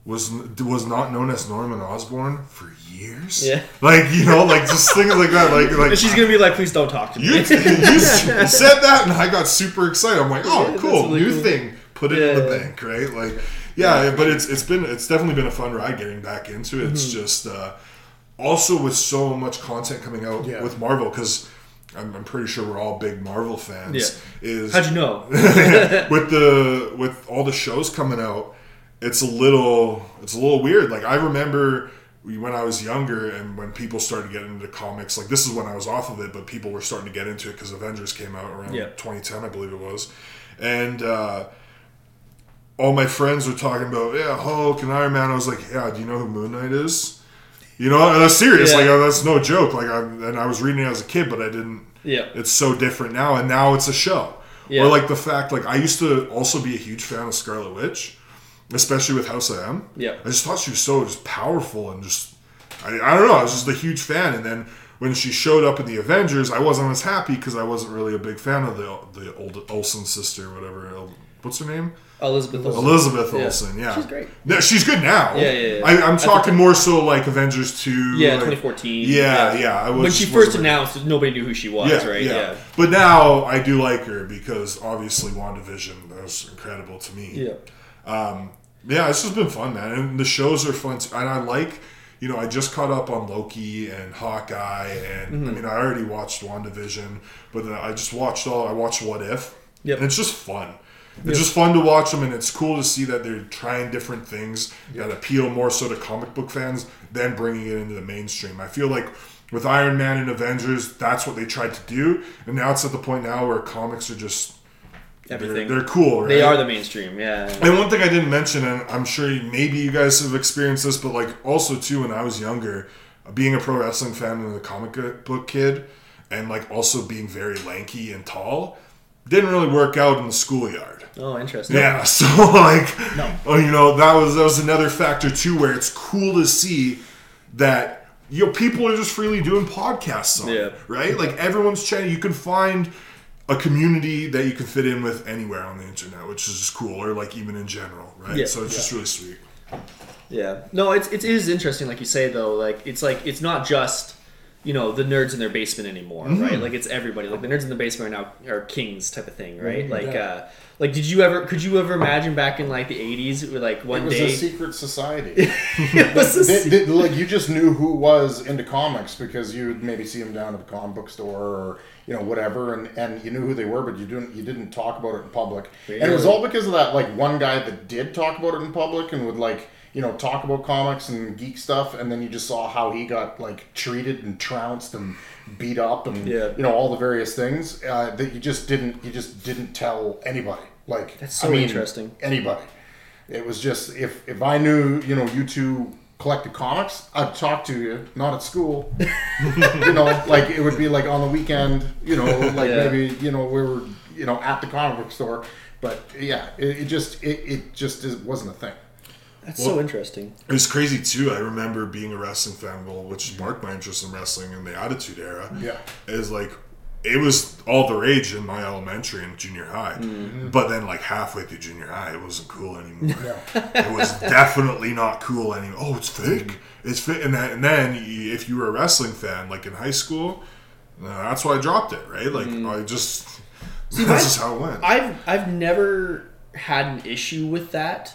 was was not known as Norman Osborn for years? Yeah. like you know, like just things like that. Like like she's gonna be like, please don't talk to me. you, you said that, and I got super excited. I'm like, oh, Yeah, cool, really new cool. thing. Put it in the Yeah. bank, right? Like, yeah, but it's it's been it's definitely been a fun ride getting back into it. Mm-hmm. It's just uh, also with so much content coming out Yeah. with Marvel, because I'm, I'm pretty sure we're all big Marvel fans. Yeah. Is How'd you know? with the with all the shows coming out, it's a little it's a little weird. Like I remember when I was younger and when people started getting into comics, like this is when I was off of it, but people were starting to get into it because Avengers came out around Yeah. 2010, I believe it was, and uh, all my friends were talking about yeah Hulk and Iron Man. I was like, yeah, do you know who Moon Knight is? You know, and that's serious. Yeah. Like uh, that's no joke. Like I and I was reading it as a kid, but I didn't yeah. it's so different now and now it's a show Yeah. or like the fact like i used to also be a huge fan of scarlet witch especially with House of M Yeah. i just thought she was so just powerful and just I, I don't know i was just a huge fan and then when she showed up in the avengers i wasn't as happy because i wasn't really a big fan of the the old olsen sister whatever what's her name Elizabeth Olsen. elizabeth Yeah. olsen yeah She's great. no, she's good now Yeah, yeah, yeah. I, i'm talking more so like avengers 2 Yeah, like- 2014. yeah yeah, I was, when she first a big- announced, nobody knew who she was, right? Yeah. But now I do like her because obviously WandaVision that was incredible to me. Yeah. Um, Yeah, it's just been fun, man. And the shows are fun. Too. And I like, you know, I just caught up on Loki and Hawkeye. And Mm-hmm. I mean, I already watched WandaVision, but I just watched all, I watched What If. Yep. And it's just fun. It's just fun to watch them, and it's cool to see that they're trying different things that appeal more so to comic book fans than bringing it into the mainstream. I feel like with Iron Man and Avengers, that's what they tried to do, and now it's at the point now where comics are just Everything. they're cool. Right? They are the mainstream. Yeah. And one thing I didn't mention, and I'm sure maybe you guys have experienced this, but like also too, when I was younger, being a pro wrestling fan and a comic book kid, and like also being very lanky and tall, didn't really work out in the schoolyard. Oh, interesting. Yeah, so like, no. oh, you know, that was that was another factor too, where it's cool to see that you know people are just freely doing podcasts on, Yeah. right? Like everyone's chatting. You can find a community that you can fit in with anywhere on the internet, which is just cool, or like even in general, right? Yeah. so it's just really sweet. Yeah. No, it's it is interesting, like you say though. Like it's like it's not just you know the nerds in their basement anymore, Mm-hmm. right? Like it's everybody. Like the nerds in the basement are now are kings type of thing, right? Mm-hmm. like yeah. uh like did you ever could you ever imagine back in like the eighties where like It one was day a secret society. it was a They- they- like you just knew who was into comics because you would maybe see them down at the comic book store or you know whatever, and, and you knew who they were, but you didn't you didn't talk about it in public. And it was all because of that like one guy that did talk about it in public and would like you know talk about comics and geek stuff, and then you just saw how he got like treated and trounced and beat up and Yeah. you know all the various things uh, that you just didn't you just didn't tell anybody. Like That's so I mean, interesting. Anybody. It was just if if I knew you know you two collected comics, I'd talk to you. Not at school. you know, like it would be like on the weekend. You know, like Yeah. maybe you know we were you know at the comic book store. But yeah, it, it just it, it just wasn't a thing. That's so interesting. It was crazy too. I remember being a wrestling fan, well, which marked my interest in wrestling in the Attitude Era. Yeah. is like it was all the rage in my elementary and junior high, mm-hmm. but then like halfway through junior high, it wasn't cool anymore. it was definitely not cool anymore. Oh, it's fake. Mm-hmm. It's fake. And then, and then if you were a wrestling fan, like in high school, uh, that's why I dropped it. Right? Like mm. I just that's my- just how it went. I've I've never had an issue with that.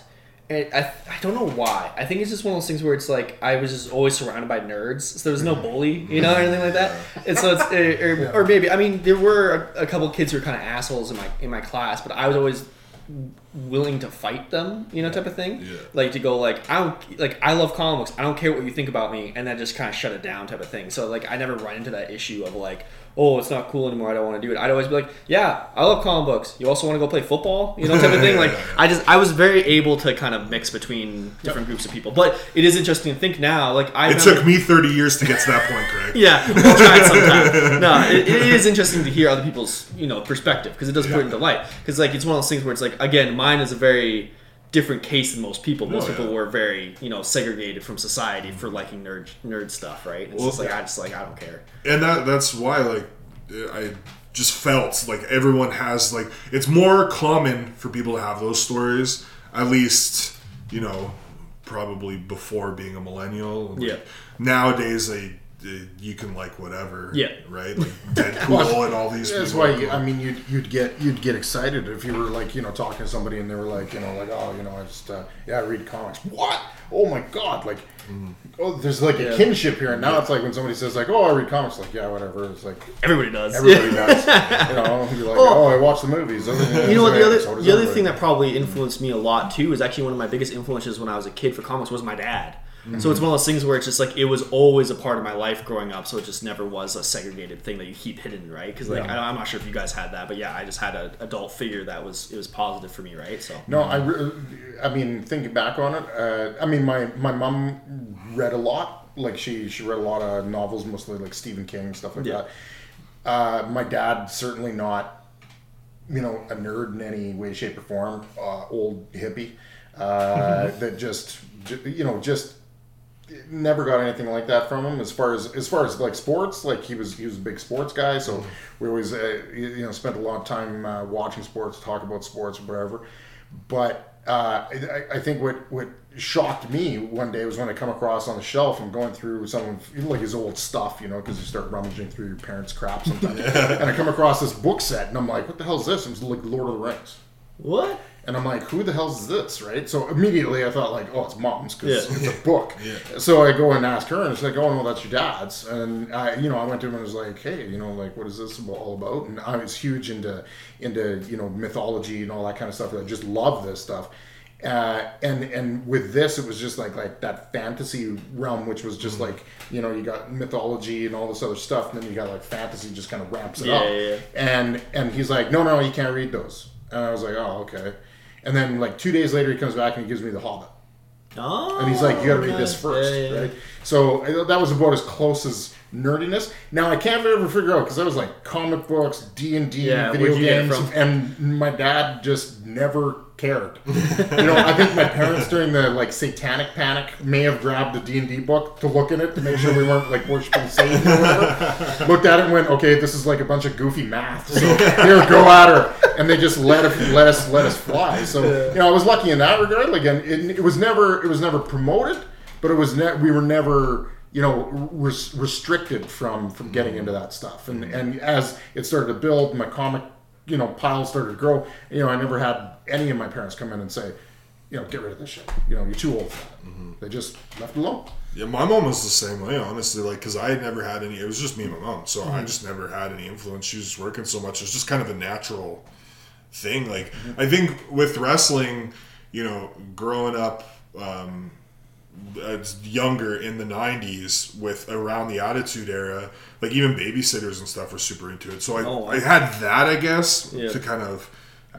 And I, I don't know why. I think it's just one of those things where it's like I was just always surrounded by nerds, so there was no mm-hmm. bully, you know, or anything like that. And so it's or, or maybe I mean there were a, a couple kids who were kind of assholes in my in my class, but I was always willing to fight them, you know, type of thing. Yeah. Like to go like I don't like I love comics. I don't care what you think about me, and then just kind of shut it down, type of thing. So like I never run into that issue of like, oh, it's not cool anymore. I don't want to do it. I'd always be like, yeah, I love comic books. You also want to go play football, you know, type of thing. Like I just I was very able to kind of mix between different groups of people. But it is interesting to think now. Like I it remember- took me 30 years to get to that point, Greg. yeah, we'll try it sometime. No, it, it is interesting to hear other people's you know perspective because it does put into light. Because like it's one of those things where it's like again, mine is a very different case than most people. Most Oh, people yeah. were very you know segregated from society for liking nerd nerd stuff, right? It's Well, just like I just like I don't care. and that that's why like I just felt like everyone has like it's more common for people to have those stories at least you know probably before being a millennial Like, Yeah. nowadays they you can like whatever. Yeah. Right. Like Deadpool and all these. That's people why you. I mean you'd, you'd get you'd get excited if you were like you know talking to somebody and they were like you know like oh you know I just uh, yeah I read comics what oh my god like oh there's like a kinship here and now it's like when somebody says like oh I read comics like yeah whatever it's like Everybody does. everybody does you know you're like Oh. oh I watch the movies You know what? The other does the other thing that probably influenced me a lot too is actually one of my biggest influences when I was a kid for comics was my dad. So it's one of those things where it's just like it was always a part of my life growing up. So it just never was a segregated thing that you keep hidden, right? Because like Yeah. I, I'm not sure if you guys had that, but yeah, I just had an adult figure that was it was positive for me, right? So No, I, re- I mean, thinking back on it, uh, I mean, my my mom read a lot. Like she she read a lot of novels, mostly like Stephen King stuff like Yeah. that. Uh, my dad certainly not, you know, a nerd in any way, shape, or form. Uh, old hippie uh, that just you know just never got anything like that from him as far as as far as like sports. Like he was he was a big sports guy so we always uh, you know spent a lot of time uh, watching sports talk about sports or whatever. But uh, I, I think what what shocked me one day was when I come across on the shelf and going through some of like his old stuff you know because you start rummaging through your parents crap sometimes. And I come across this book set and I'm like what the hell is this? It's like Lord of the Rings. What? And I'm like, who the hell is this, right? So immediately I thought like, oh, it's mom's because Yeah. it's a book. So I go and ask her, and it's like, oh no, that's your dad's. And I, you know, I went to him and was like, hey, you know, like, what is this all about? And I was huge into into you know mythology and all that kind of stuff. I just love this stuff. Uh, and and with this, it was just like like that fantasy realm, which was just like you know you got mythology and all this other stuff, and then you got like fantasy just kind of ramps it Yeah, up. yeah, yeah. And and he's like, no, no, you can't read those. And I was like, oh, okay. And then like two days later, he comes back and he gives me The Hobbit, Oh, and he's like, you got to read this nice. first, Yeah, yeah, right? So that was about as close as nerdiness. Now I can't ever figure out because I was like comic books, D and D, video where'd you get it games, and my dad just never cared. you know, I think my parents during the like satanic panic may have grabbed the D and D book to look in it to make sure we weren't like worshiping Satan or whatever. Looked at it and went, okay, this is like a bunch of goofy math. So here, go at her, and they just let us let us let us fly. So you know, I was lucky in that regard. Like, and it, it was never it was never promoted, but it was ne- we were never you know res- restricted from from getting mm. into that stuff. And and as it started to build, my comic you know pile started to grow. You know, I never had any of my parents come in and say, you know, get rid of this shit. You know, you're too old for that. They just left it alone. Yeah, my mom was the same way, honestly. Like, because I had never had any. It was just me and my mom, so Mm-hmm. I just never had any influence. She was working so much. It's just kind of a natural thing. Like, Mm-hmm. I think with wrestling, you know, growing up um, Uh, younger in the '90s, with around the Attitude Era, like even babysitters and stuff were super into it. So I, Oh. I had that, I guess, Yeah. to kind of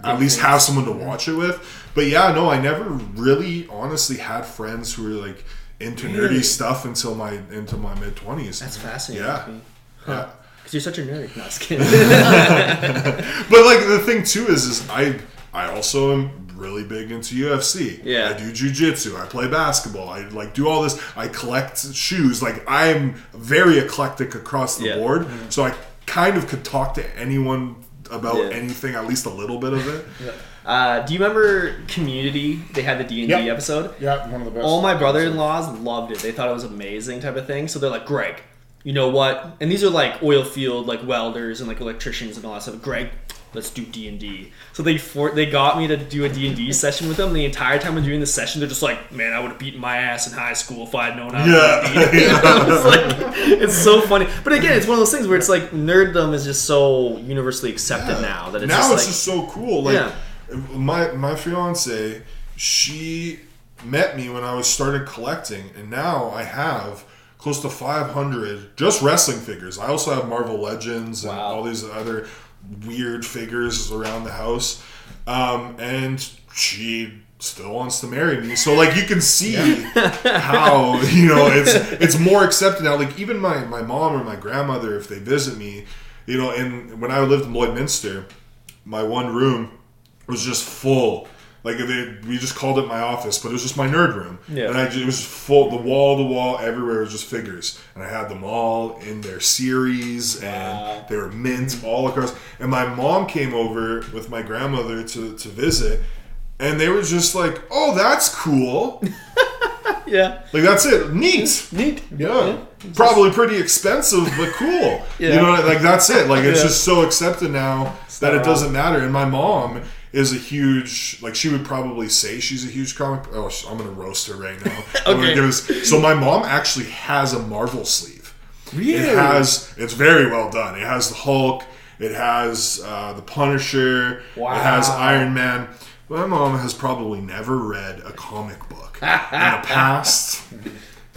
at least have someone to watch it with. But yeah, no, I never really honestly had friends who were like into Really? nerdy stuff until my into my mid twenties. That's fascinating. Yeah. me. Yeah. Because you're such a nerd. No, kidding. But like the thing too is is I I also am really big into UFC. Yeah. I do jujitsu. I play basketball. I like do all this. I collect shoes. Like I'm very eclectic across the Yeah. board. So I kind of could talk to anyone about Yeah. anything, at least a little bit of it. uh, do you remember Community? They had the D and D episode. Yeah, one of the best. All my brother-in-laws loved it. They thought it was amazing type of thing. So they're like, Greg, you know what? And these are like oil field like welders and like electricians and all that stuff. Greg, let's do D and D. So they for, they got me to do a D and D session with them. The entire time we're doing the session, they're just like, man, I would have beaten my ass in high school if I had known how to Yeah. D&D." it's, like, it's so funny. But again, it's one of those things where it's like nerddom is just so universally accepted now that it's now just it's like, just so cool. Like Yeah. my my fiance, she met me when I was started collecting, and now I have close to 500 just wrestling figures. I also have Marvel Legends and Wow. all these other weird figures around the house, um, and she still wants to marry me. So like you can see how you know it's it's more accepted now. Like even my my mom or my grandmother, if they visit me, you know, and when I lived in Lloydminster, my one room was just full. Like they, we just called it my office, but it was just my nerd room. Yeah. And I, ju- it was full, the wall to wall, everywhere was just figures, and I had them all in their series, and they were mint all across. And my mom came over with my grandmother to to visit, and they were just like, "Oh, that's cool." Yeah. Like that's it. Neat. Neat. Yeah. Probably pretty expensive, but cool. Yeah. You know, what I like that's it. Like it's Yeah. just so accepted now that it not doesn't matter. And my mom is a huge, like she would probably say she's a huge comic. Oh, I'm gonna roast her right now. Okay. give us- so my mom actually has a Marvel sleeve. Really? It has. It's very well done. It has the Hulk. It has uh, the Punisher. Wow. It has Iron Man. My mom has probably never read a comic book in the past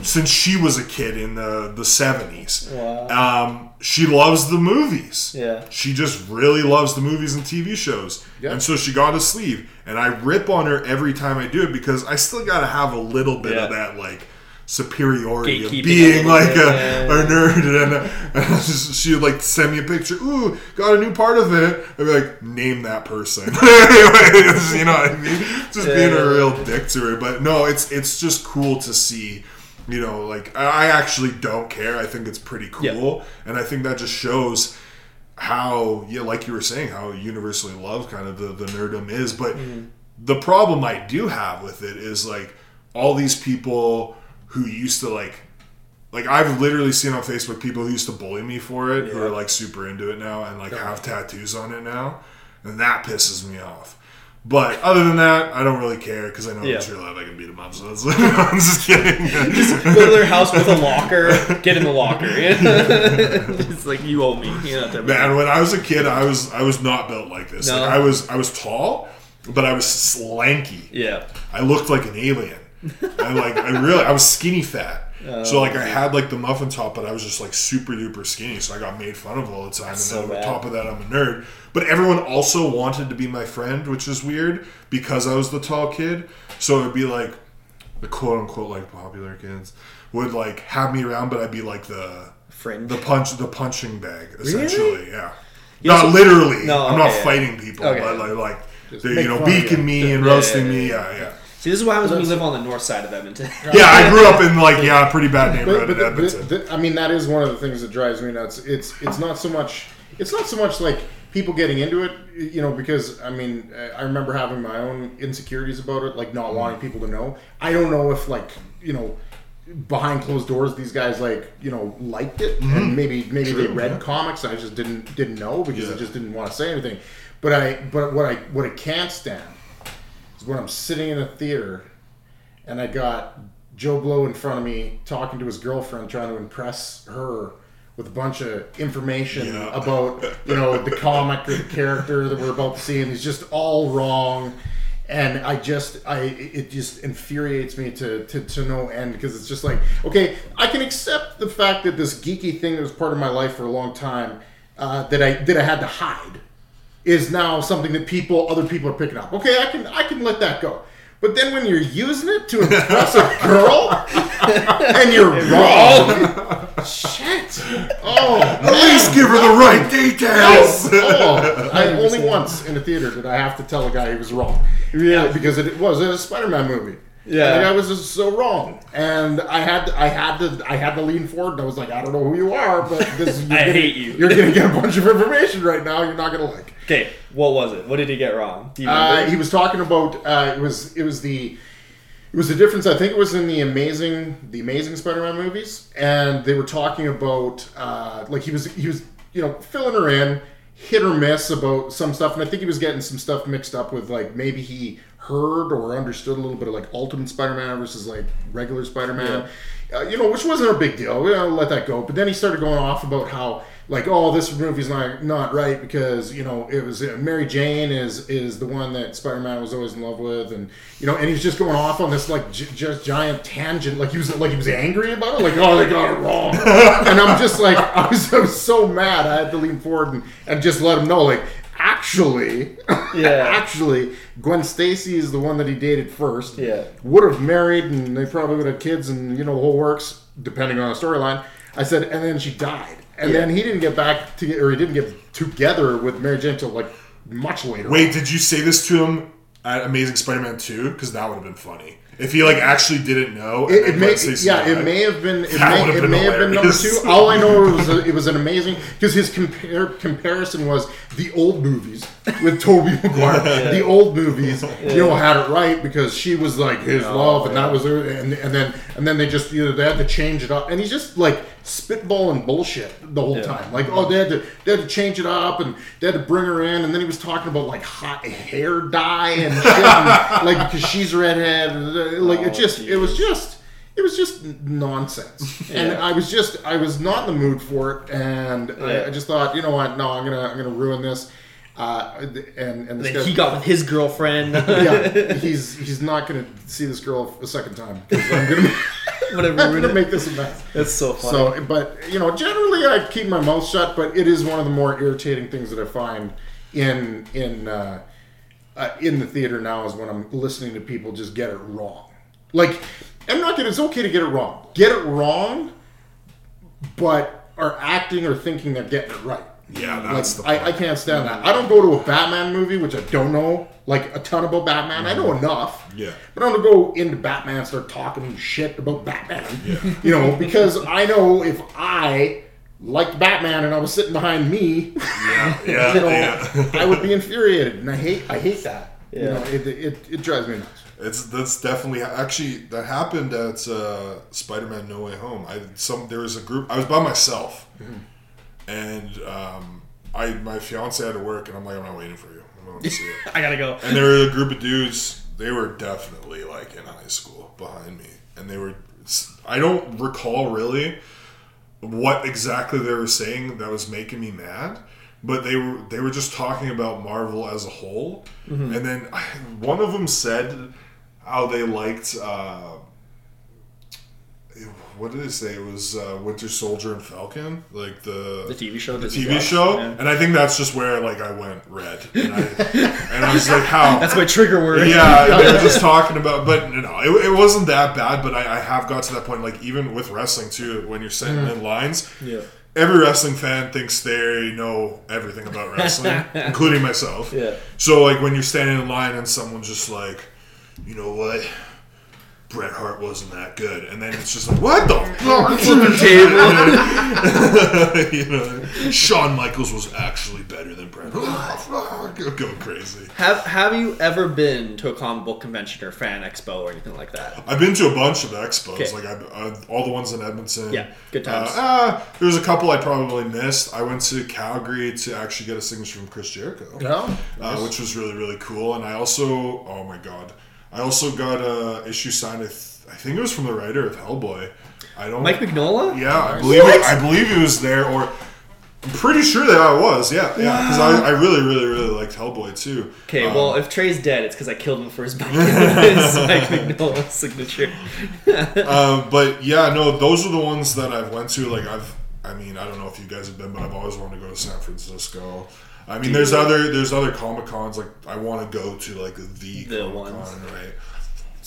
since she was a kid in the the seventies. Um, she loves the movies. Yeah. She just really loves the movies and TV shows. Yeah. And so she got a sleeve. And I rip on her every time I do it because I still got to have a little bit of that, like, superiority of Gatekeeping a being like a, a nerd. And, uh, and just, she would, like, send me a picture. Ooh, got a new part of it. I'd be like, name that person. Anyways, you know what I mean? Just being Yeah. a real dick to her. But no, it's it's just cool to see. You know, like I actually don't care. I think it's pretty cool, and I think that just shows how, yeah, like you were saying, how universally loved kind of the the nerdum is. But mm-hmm. the problem I do have with it is like all these people who used to like like I've literally seen on Facebook people who used to bully me for it who are like super into it now and like have tattoos on it now, and that pisses me off. But other than that, I don't really care because I know Yeah. in true life I can beat them up. So that's, I'm just kidding. Just go to their house with a locker. Get in the locker. it's like you owe me. You know, Man, when I was a kid, I was I was not built like this. No. Like I was I was tall, but I was slanky. Yeah. I looked like an alien. I like I really I was skinny fat. Oh, so like I had like the muffin top, but I was just like super duper skinny. So I got made fun of all the time. and so then on top of that, I'm a nerd. But everyone also wanted to be my friend, which is weird because I was the tall kid. So it'd be like the quote unquote like popular kids would like have me around, but I'd be like the Fringe. the punch the punching bag essentially. Yeah. You Not also- literally. No, I'm okay, not yeah. fighting people, Okay. but like, like they, you know, beaking me and Yeah, roasting yeah, me. Yeah, yeah. See, this is what happens when you live on the north side of Edmonton. Yeah, I grew up in like yeah, a pretty bad neighborhood But, in but the- Edmonton. the- the- I mean, that is one of the things that drives me nuts. It's it's not so much it's not so much like people getting into it, you know, because I mean, I remember having my own insecurities about it, like not wanting people to know. I don't know if like you know behind closed doors these guys like you know liked it and mm-hmm. maybe maybe they read yeah. comics and I just didn't didn't know because I just didn't want to say anything. But I but what I what I can't stand is when I'm sitting in a theater and I got Joe Blow in front of me talking to his girlfriend, trying to impress her with a bunch of information Yeah. about you know the comic or the character that we're about to see, and he's just all wrong. And I just, I, it just infuriates me to, to, to no end because it's just like, okay, I can accept the fact that this geeky thing that was part of my life for a long time, uh, that I that I had to hide, is now something that people, other people are picking up. Okay, I can I can let that go. But then when you're using it to impress a girl and you're wrong, shit. Oh, oh At least give her the right details. oh, I only once in a theater did I have to tell a guy he was wrong. Really? because it was a Spider-Man movie. Yeah. and the guy was just so wrong, and I had to, I had to I had to lean forward. And I was like, I don't know who you are, but this I gonna- hate you. You're gonna get a bunch of information right now. You're not gonna like. Okay, what was it? What did he get wrong? Uh, he was talking about uh, it was it was the it was the difference. I think it was in the amazing the amazing Spider-Man movies, and they were talking about uh, like he was he was you know filling her in hit or miss about some stuff, and I think he was getting some stuff mixed up with like maybe he heard or understood a little bit of like Ultimate Spider-Man versus like regular Spider-Man. Uh, you know, which wasn't a big deal. We don't let that go. But then he started going off about how like, oh, this movie's not not right because you know it was uh, Mary Jane is is the one that Spider-Man was always in love with, and you know, and he's just going off on this like j- just giant tangent, like he was like he was angry about it, like oh they got it wrong, and I'm just like I was, I was so mad I had to lean forward and, and just let him know like actually, Yeah. actually Gwen Stacy is the one that he dated first, Yeah. would have married and they probably would have kids and you know the whole works depending on the storyline. I said, and then she died, and Yeah. then he didn't get back to or he didn't get together with Mary Jane until like much later. Wait, did you say this to him at Amazing Spider-Man 2? Because that would have been funny. If he like actually didn't know, It, it may, yeah, it may have been. It That may, it been may have been number two. All I know was it was an amazing because his compare, comparison was the old movies with Tobey Maguire. The old movies, you know, had it right because she was like his oh, love, and that was her. And, and then and then they just you know they had to change it up, and he's just like spitballing bullshit the whole Yeah. time. Like oh they had to they had to change it up, and they had to bring her in, and then he was talking about like hot hair dye and shit, and, like because she's redhead, and, like it Oh, just it was just it was just nonsense. And i was just i was not in the mood for it. And Yeah. I, I just thought you know what? No i'm gonna i'm gonna ruin this uh, and and this Then guy- he got with his girlfriend. yeah he's he's not gonna see this girl a second time. i'm gonna, Whatever. I'm we're gonna gonna make this a mess That's so funny. so but you know generally i keep my mouth shut but it is one of the more irritating things that i find in in uh, uh, in the theater now is when i'm listening to people just get it wrong like i'm not gonna it's okay to get it wrong get it wrong but are acting or thinking they're getting it right Yeah, like, that's the. I, I can't stand that. I don't go to a Batman movie, which I don't know like a ton about Batman. I know enough. Yeah. But I don't go into Batman and start talking shit about Batman. Yeah. You know, because I know if I liked Batman and I was sitting behind me, yeah, yeah, you know, yeah. I would be infuriated, and I hate I hate that. Yeah. You know, it, it, it drives me nuts. It's that's definitely actually that happened at uh, Spider-Man: No Way Home. I some there was a group. I was by myself, and um, I my fiance had to work, and I'm like, I'm not waiting for you. I'm going to see it. I gotta go. and there were a group of dudes. They were definitely like in high school behind me, and they were. I don't recall really what exactly they were saying that was making me mad, but they were they were just talking about Marvel as a whole, and then one of them said how they liked. Uh, what did they say? It was uh, Winter Soldier and Falcon, like the The TV show. the TV Plus. show, Yeah. and I think that's just where like I went red, and I, and I was like, how? That's my trigger word. yeah, they were just talking about, but you know, it, it wasn't that bad. But I, I have got to that point, like even with wrestling too, when you're sitting in lines, Yeah. every wrestling fan thinks they know everything about wrestling, including myself. Yeah. So like when you're standing in line and someone's just like, you know what? Bret Hart wasn't that good, and then it's just like, what the fuck? you know, Shawn Michaels was actually better than Bret Hart. Go, go crazy. Have Have you ever been to a comic book convention or fan expo or anything like that? I've been to a bunch of expos, Okay. like I've, uh, all the ones in Edmonton. Yeah, good times. Uh, uh, there's a couple I probably missed. I went to Calgary to actually get a signature from Chris Jericho, Yeah. uh, which was really really cool. And I also, oh my god, I also got a issue signed. I, th- I think it was from the writer of Hellboy. I don't. Mike Mignola? Yeah, I believe it, I believe he was there, or I'm pretty sure that I was. Yeah, yeah, because I, I really really really liked Hellboy too. Okay, Um, well, if Trey's dead, it's because I killed him for his Mike, his Mike Mignola signature. Um, but yeah, no, those are the ones that I've went to. Like I've, I mean, I don't know if you guys have been, but I've always wanted to go to San Francisco. I mean, there's other there's other comic cons like I want to go to like the, The Comic ones. Con, right?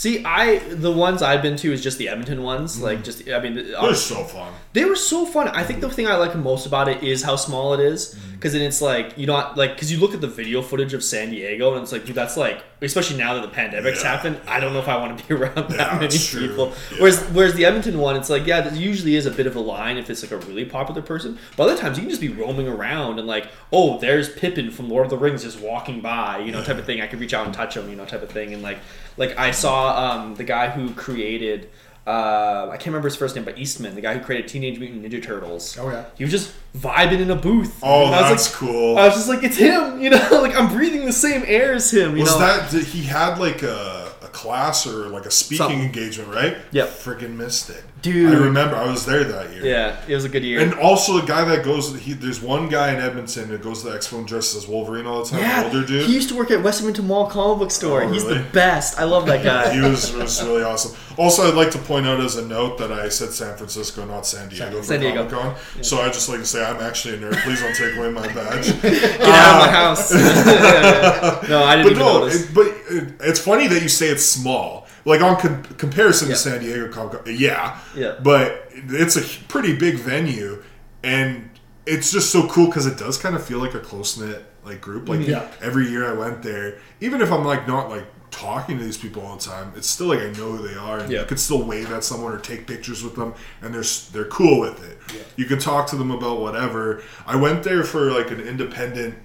See, I the ones I've been to is just the Edmonton ones. Mm-hmm. Like, just I mean, They're so fun. They were so fun. I think the thing I like most about it is how small it is. Because then it's like you don't like because you look at the video footage of San Diego and it's like dude, that's like especially now that the pandemic's Yeah. happened. I don't know if I want to be around that Yeah, many people. Yeah. Whereas whereas the Edmonton one, it's like yeah, there usually is a bit of a line if it's like a really popular person. But other times you can just be roaming around and like oh, there's Pippin from Lord of the Rings just walking by, you know, type of thing. I could reach out and touch him, you know, type of thing. And like like I saw um, the guy who created. Uh, I can't remember his first name, but Eastman, the guy who created Teenage Mutant Ninja Turtles. Oh, yeah. He was just vibing in a booth. Oh, And was that's like, cool. I was just like, it's him, you know, like I'm breathing the same air as him. You was know, that did, he had like a, a class or like a speaking Something. engagement, right? Yeah. Freaking missed it, Dude. I remember I was there that year. yeah, it was a good year. And also the guy that goes, he, there's one guy in Edmonton that goes to the expo and dresses as Wolverine all the time. yeah, older dude. he used to work at West Edmonton Mall comic book store. Oh, He's the best. I love that guy. he was, was really awesome. Also, I'd like to point out as a note that I said San Francisco, not San Diego for San Diego. Comic Con. So I just like to say I'm actually a nerd. Please don't take away my badge. Get out of my house. Yeah, yeah. No, I didn't but no, notice. it, but it, it's funny that you say it's small. Like on com- comparison Yeah. to San Diego Comic Con, yeah, Yeah. But it's a pretty big venue, and it's just so cool because it does kind of feel like a close knit like group. Like Yeah. every year I went there, even if I'm like not like talking to these people all the time, it's still like I know who they are, and Yeah. you could still wave at someone or take pictures with them, and they're they're cool with it. Yeah. You can talk to them about whatever. I went there for like an independent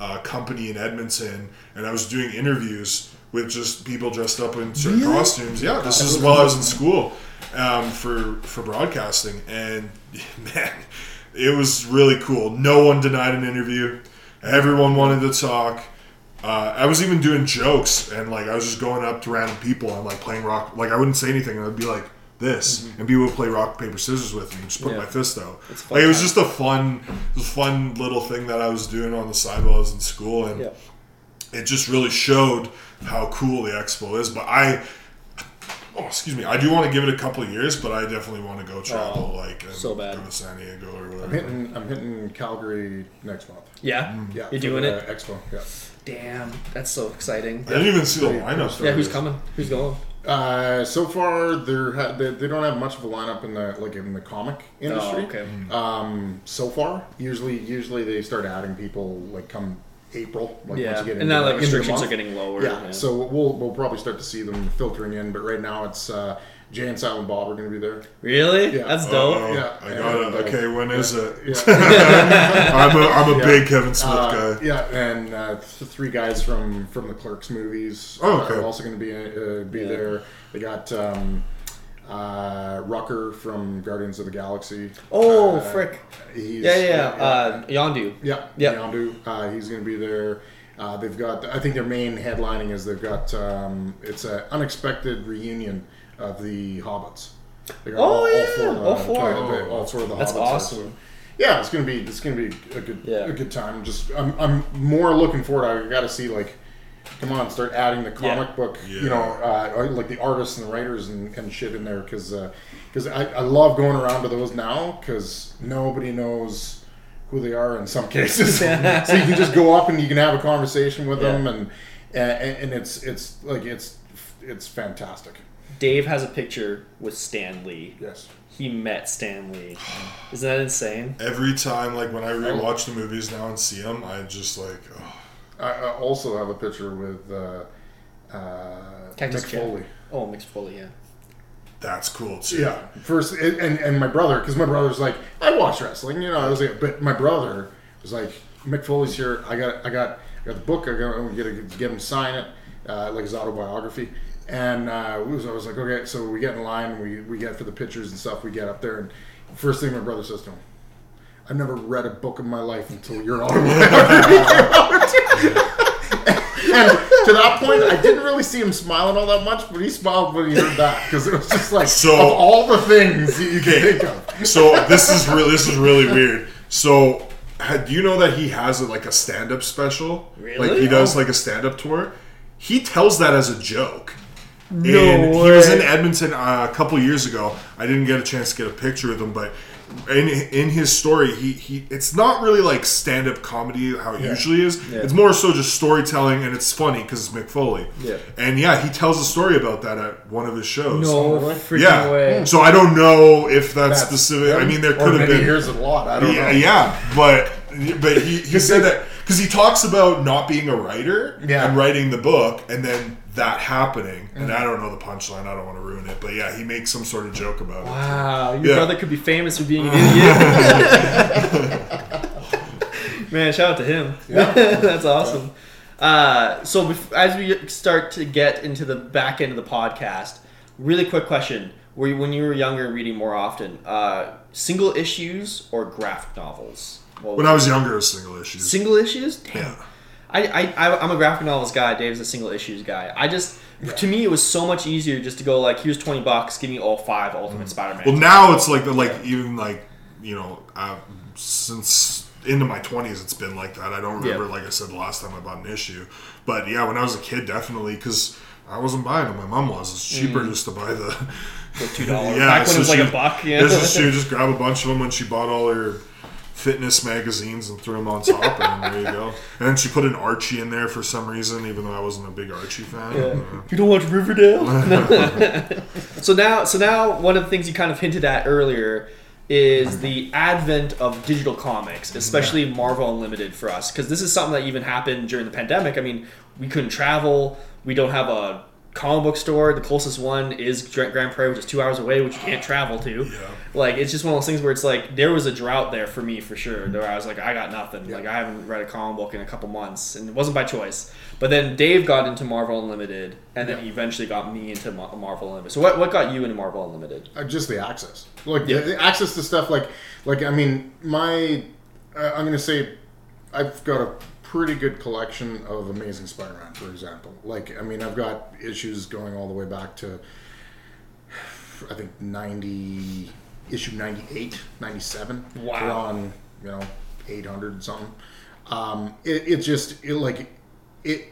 uh, company in Edmonton, and I was doing interviews with just people dressed up in certain costumes. Yeah, this is while I was in school um, for for broadcasting, and man, it was really cool. No one denied an interview. Everyone wanted to talk. Uh, I was even doing jokes, and like I was just going up to random people and like playing rock. Like I wouldn't say anything, and I'd be like this, and people would play rock paper scissors with me, and just put Yeah. my fist out. It's a fun Like it was just a fun, fun little thing that I was doing on the side while I was in school, and Yeah. It just really showed how cool the expo is. But I, oh excuse me, I do want to give it a couple of years, but I definitely want to go travel Oh, like and so bad. go to San Diego or whatever. I'm whatever. hitting. I'm hitting Calgary next month. Yeah, Yeah, You're doing the it? Expo. Yeah. Damn, that's so exciting. I didn't even see the lineup. Yeah, who's coming? Who's going? Uh, so far, they're ha- they, they don't have much of a lineup in the like in the comic industry. Oh, okay. Um, so far, usually usually they start adding people like come April. Like yeah, once you get and into now like rest restrictions are getting lower. Yeah, so we'll we'll probably start to see them filtering in, but right now it's uh, Jay and Silent Bob are going to be there. really, Yeah. that's dope. Oh, Yeah, I got and, uh, it. Okay, when is it? Yeah, I'm a, I'm a Yeah. big Kevin Smith uh, guy. yeah, and uh, th- three guys from from the Clerks movies Oh, okay. are also going to be uh, be Yeah. there. They got um, uh, Rooker from Guardians of the Galaxy. Oh, Uh, frick. He's, Yeah, yeah, yeah. Uh, Yondu. Yeah, Yeah. Yondu. Uh, he's going to be there. Uh, they've got. I think their main headlining is they've got. Um, it's an unexpected reunion of the Hobbits. They got Oh, yeah, of the- all four. the- all four of the That's Hobbits. there, awesome. so- yeah, it's gonna be. It's gonna be a good. Yeah. A good time. Just. I'm. I'm more looking forward. I got to see like. Come on, start adding the comic Yeah. book. Yeah. You know, uh, like the artists and the writers and, and shit in there because because I, I love going around to those now because nobody knows who they are in some cases. so you can just go up and you can have a conversation with them and, and and it's it's like it's it's fantastic. Dave has a picture with Stan Lee. Yes. He met Stan Lee. Isn't that insane? Every time, like when I rewatch the movies now and see them, I just like, oh, I, I also have a picture with uh, uh, Cactus Mick Jack. Foley. Oh, Mick Foley, yeah. that's cool too. Yeah, first and and, and my brother because my brother's like I watch wrestling, you know. I was like, but my brother was like Mick Foley's here. I got I got I got the book. I got to get to get him to sign it, uh, like his autobiography. And uh, we was, I was like, okay, so we get in line. We we get for the pictures and stuff. We get up there, and first thing my brother says to him, "I've never read a book in my life until your autobiography." came out." And to that point, I didn't really see him smiling all that much, but he smiled when he heard that because it was just like So- of all the things you, you can Okay. think of. So this is really this is really weird. So do you know that he has a, like a stand-up special? Like he does like a stand-up tour. He tells that as a joke. No and he was in. Edmonton uh, a couple years ago. I didn't get a chance to get a picture of him, but in in his story, he, he it's not really like stand up comedy how it usually is. Yeah. It's more so just storytelling, and it's funny because it's Mick Foley. Yeah. and yeah, he tells a story about that at one of his shows. No freaking yeah. way. Hmm. So I don't know if that's, That's specific. I mean, there or could have been. he hears it a lot. I don't yeah, know. yeah, but but he, he said that because he talks about not being a writer Yeah. and writing the book, and then that happening. And I don't know the punchline. I don't want to ruin it, but yeah, he makes some sort of joke about it. Wow, your Yeah. brother could be famous for being an idiot. Man, shout out to him. That's awesome. Uh, so bef- as we start to get into the back end of the podcast, really quick question: Were you, when you were younger and reading more often, uh, single issues or graphic novels? Well, When I was younger, it was single issues. single issues, damn. Yeah. I, I, I I'm a graphic novels guy. Dave's a single issues guy. I just to me it was so much easier just to go like here's twenty bucks, give me all five Ultimate Spider-Man. Well, now it's like like even like you know uh, since into my twenties, it's been like that. I don't remember, Yeah. like I said, the last time I bought an issue. But yeah, when I was a kid, definitely because I wasn't buying them. My mom was. It's cheaper just to buy the. for two dollars. Yeah, Back when so it was like a buck. Yeah. This is she would just grab a bunch of them when she bought all her fitness magazines and threw them on top, and then there you go. And then she put an Archie in there for some reason, even though I wasn't a big Archie fan. Uh, You don't watch Riverdale? so now, so now, one of the things you kind of hinted at earlier, is the advent of digital comics, especially Marvel Unlimited for us, because this is something that even happened during the pandemic. I mean, we couldn't travel. We don't have a comic book store. The closest one is Grande Prairie, which is two hours away, which you can't travel to. Yeah. Like it's just one of those things where it's like there was a drought there for me for sure. Where I was like, I got nothing. Like I haven't read a comic book in a couple months, and it wasn't by choice. But then Dave got into Marvel Unlimited, and then he eventually got me into Marvel Unlimited. So what what got you into Marvel Unlimited? Uh, just the access, like Yeah. the, the access to stuff. Like, like I mean, my uh, I'm gonna say, I've got a pretty good collection of Amazing Spider-Man, for example. Like, I mean, I've got issues going all the way back to, I think 90 issue 98, 97. Wow. We're on you know 800 and something. Um, it, it just it like it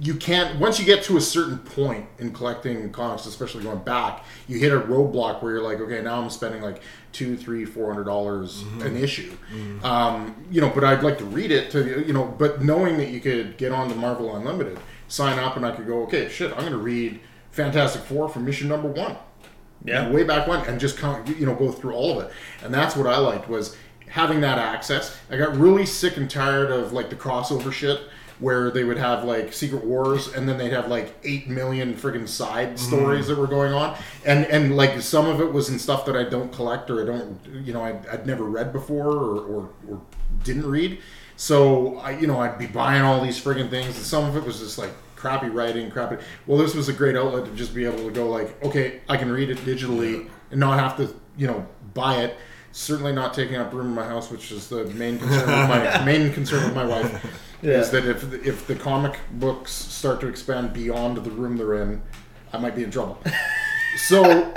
you can't once you get to a certain point in collecting comics especially going back you hit a roadblock where you're like okay now i'm spending like two three four hundred dollars an issue. Um, you know but i'd like to read it to you know but knowing that you could get on to marvel unlimited sign up and i could go okay shit i'm gonna read fantastic four from mission number one. Yeah. way back when and just count you know go through all of it. And that's what i liked was having that access. I got really sick and tired of like the crossover shit where they would have like secret wars and then they'd have like 8 million friggin' side mm-hmm. stories that were going on and and like some of it was in stuff that i don't collect or i don't you know i'd, I'd never read before or, or or didn't read so i you know i'd be buying all these friggin' things and some of it was just like crappy writing, crappy. Well, this was a great outlet to just be able to go like, okay, I can read it digitally and not have to, you know, buy it. Certainly not taking up room in my house, which is the main concern of my main concern with my wife. Yeah. Is that if if the comic books start to expand beyond the room they're in, I might be in trouble. So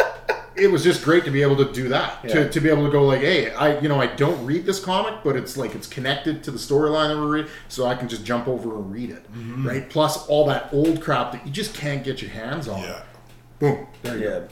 it was just great to be able to do that. Yeah. To, to be able to go like, hey, I you know I don't read this comic, but it's like it's connected to the storyline that we're reading, so I can just jump over and read it, Mm-hmm. right? Plus all that old crap that you just can't get your hands on. Yeah. Boom. There you Yeah. go.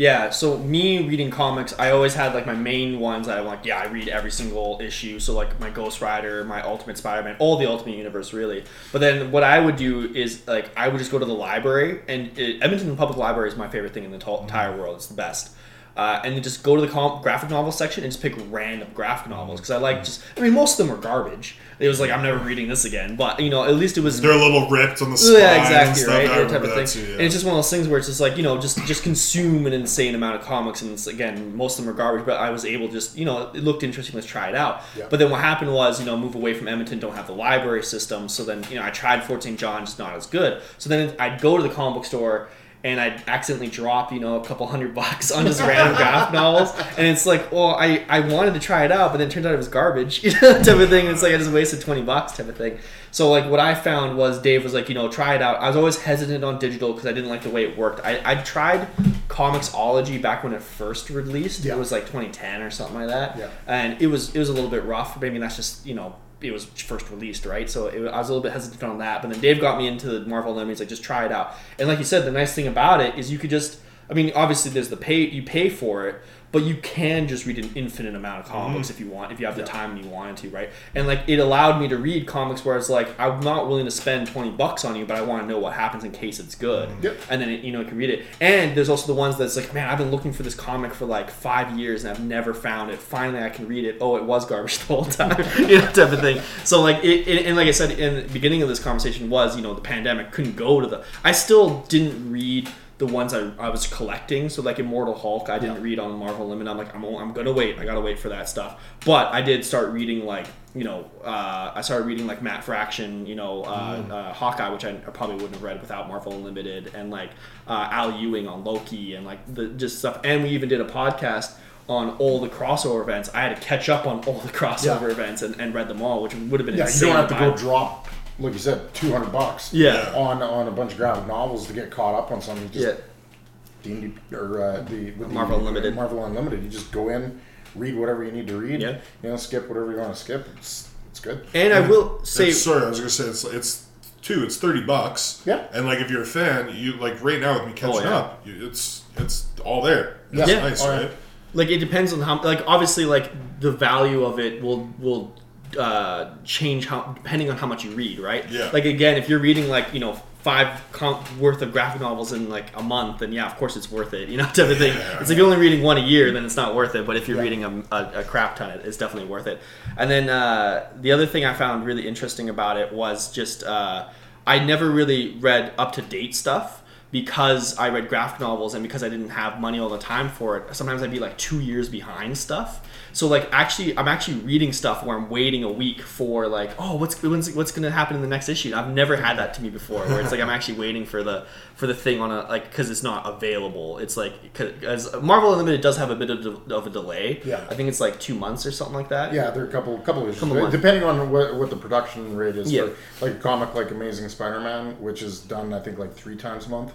Yeah, so me reading comics, I always had like my main ones that I'm like, yeah, I read every single issue. So like my Ghost Rider, my Ultimate Spider-Man, all the Ultimate Universe really. But then what I would do is like I would just go to the library, and it, Edmonton Public Library is my favorite thing in the to- entire world. It's the best. Uh, and then just go to the com- graphic novel section and just pick random graphic novels because I like just. I mean, most of them are garbage. It was like I'm never reading this again, but you know, at least it was They're a little ripped on the spine yeah, and exactly, stuff. right? That type of thing. too, yeah. And it's just one of those things where it's just like you know, just just consume an insane amount of comics, and it's, again, most of them are garbage. But I was able to just you know, it looked interesting. Let's try it out. Yeah. But then what happened was you know, move away from Edmonton, don't have the library system. So then you know, I tried Fort St. John, just not as good. So then I'd go to the comic book store. And I'd accidentally drop, you know, a couple hundred bucks on just random graphic novels, and it's like, well, I, I wanted to try it out, but then it turned out it was garbage, you know, type of thing. It's like I just wasted twenty bucks, type of thing. So like what I found was Dave was like, you know, try it out. I was always hesitant on digital because I didn't like the way it worked. I, I tried Comixology back when it first released. Yeah. It was like 2010 or something like that. Yeah. And it was it was a little bit rough. Maybe that's just you know it was first released, right? So it, I was a little bit hesitant on that. But then Dave got me into the Marvel Unlimited. He's like, just try it out. And like you said, the nice thing about it is you could just. I mean, obviously, there's the pay you pay for it, but you can just read an infinite amount of comic books mm-hmm. if you want, if you have the time and you wanted to, right? And like it allowed me to read comics where it's like I'm not willing to spend twenty bucks on you, but I want to know what happens in case it's good, mm-hmm. Yep. and then it, you know you can read it. And there's also the ones that's like, man, I've been looking for this comic for like five years and I've never found it. Finally, I can read it. Oh, it was garbage the whole time, you know, type of thing. So like it, it, and like I said in the beginning of this conversation was you know the pandemic couldn't go to the. I still didn't read the ones I, I was collecting. So like Immortal Hulk, I didn't read on Marvel Unlimited. I'm like, I'm, I'm gonna wait. I gotta wait for that stuff. But I did start reading like you know, uh, I started reading like Matt Fraction, you know, uh, uh, Hawkeye, which I, I probably wouldn't have read without Marvel Unlimited, and like uh, Al Ewing on Loki, and like the just stuff. And we even did a podcast on all the crossover events. I had to catch up on all the crossover Yeah. events and, and read them all, which would have been Yeah, you don't have to go drop, like you said, two hundred bucks. Yeah. On on a bunch of graphic novels to get caught up on something. Just Yeah. D&D or uh, the with the- Marvel Unlimited. Marvel Unlimited. You just go in, read whatever you need to read. Yeah. You know, skip whatever you want to skip. It's it's good. And I will say, It's- sorry, I was gonna say it's it's two. It's thirty bucks. Yeah. And like if you're a fan, you like right now with me catching yeah. up, you, it's it's all there. It's Yeah. nice, Oh, yeah. right? like it depends on how like obviously like the value of it will will uh change how depending on how much you read right Yeah. like again if you're reading like you know five com- worth of graphic novels in like a month, then yeah, of course it's worth it. You know, type of thing. It's if you're only reading one a year, then it's not worth it. But if you're reading a, a, a crap ton, it's definitely worth it. And then uh, the other thing I found really interesting about it was just uh, I never really read up to date stuff because I read graphic novels and because I didn't have money all the time for it. Sometimes I'd be like two years behind stuff. So like actually, I'm actually reading stuff where I'm waiting a week for like, oh, what's what's, what's going to happen in the next issue? I've never had that to me before, where it's like I'm actually waiting for the for the thing on a like because it's not available. It's like because Marvel Unlimited does have a bit of, de- of a delay. Yeah. I think it's like two months or something like that. Yeah, there are a couple couple issues, Couple depending on what, what the production rate is. Yeah. For, like a comic like Amazing Spider-Man, which is done I think like three times a month.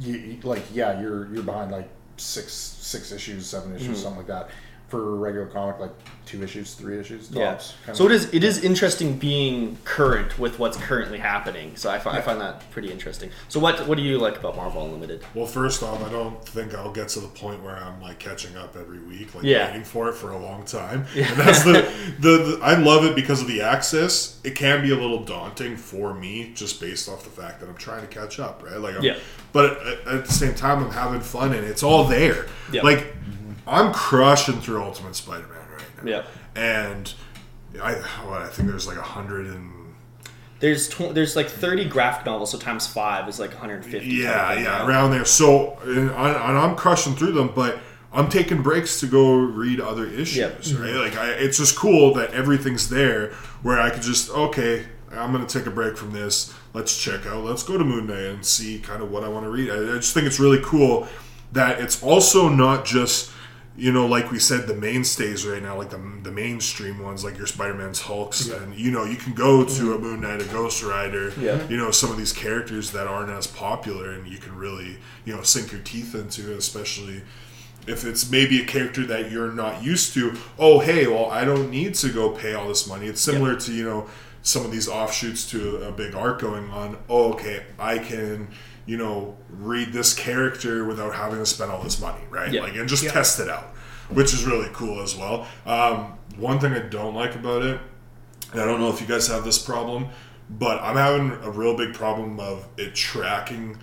You, like yeah, you're you're behind like six six issues, seven issues, Mm-hmm. something like that. For a regular comic, like two issues, three issues Yeah. tops. kind So it is it is interesting being current with what's currently happening. So I find, I find that pretty interesting. So what what do you like about Marvel Unlimited? Well, first off, I don't think I'll get to the point where I'm like catching up every week, like Yeah. waiting for it for a long time. And that's the, the the I love it because of the access. It can be a little daunting for me, just based off the fact that I'm trying to catch up, right? Like, I'm, Yeah. But at, at the same time, I'm having fun, and it's all there. Yeah. Like, I'm crushing through Ultimate Spider-Man right now. Yeah. And I, what, I think there's like a hundred and There's tw- there's like 30 graphic novels, so times five is like 150. Yeah, type of yeah, right? around there. So, and, I- and I'm crushing through them, but I'm taking breaks to go read other issues, Yep. right? Mm-hmm. Like, I, it's just cool that everything's there where I could just, okay, I'm going to take a break from this. Let's check out, let's go to Moon Knight and see kind of what I want to read. I, I just think it's really cool that it's also not just, you know, like we said, the mainstays right now, like the, the mainstream ones, like your Spider Man's Hulks, and you know, you can go to a Moon Knight, a Ghost Rider, Yeah. you know, some of these characters that aren't as popular, and you can really, you know, sink your teeth into, it, especially if it's maybe a character that you're not used to. Oh, hey, well, I don't need to go pay all this money. It's similar to, you know, some of these offshoots to a big arc going on. Oh, okay, I can. You know, read this character without having to spend all this money, right? Yeah. Like, and just test it out, which is really cool as well. Um, one thing I don't like about it, and I don't know if you guys have this problem, but I'm having a real big problem of it tracking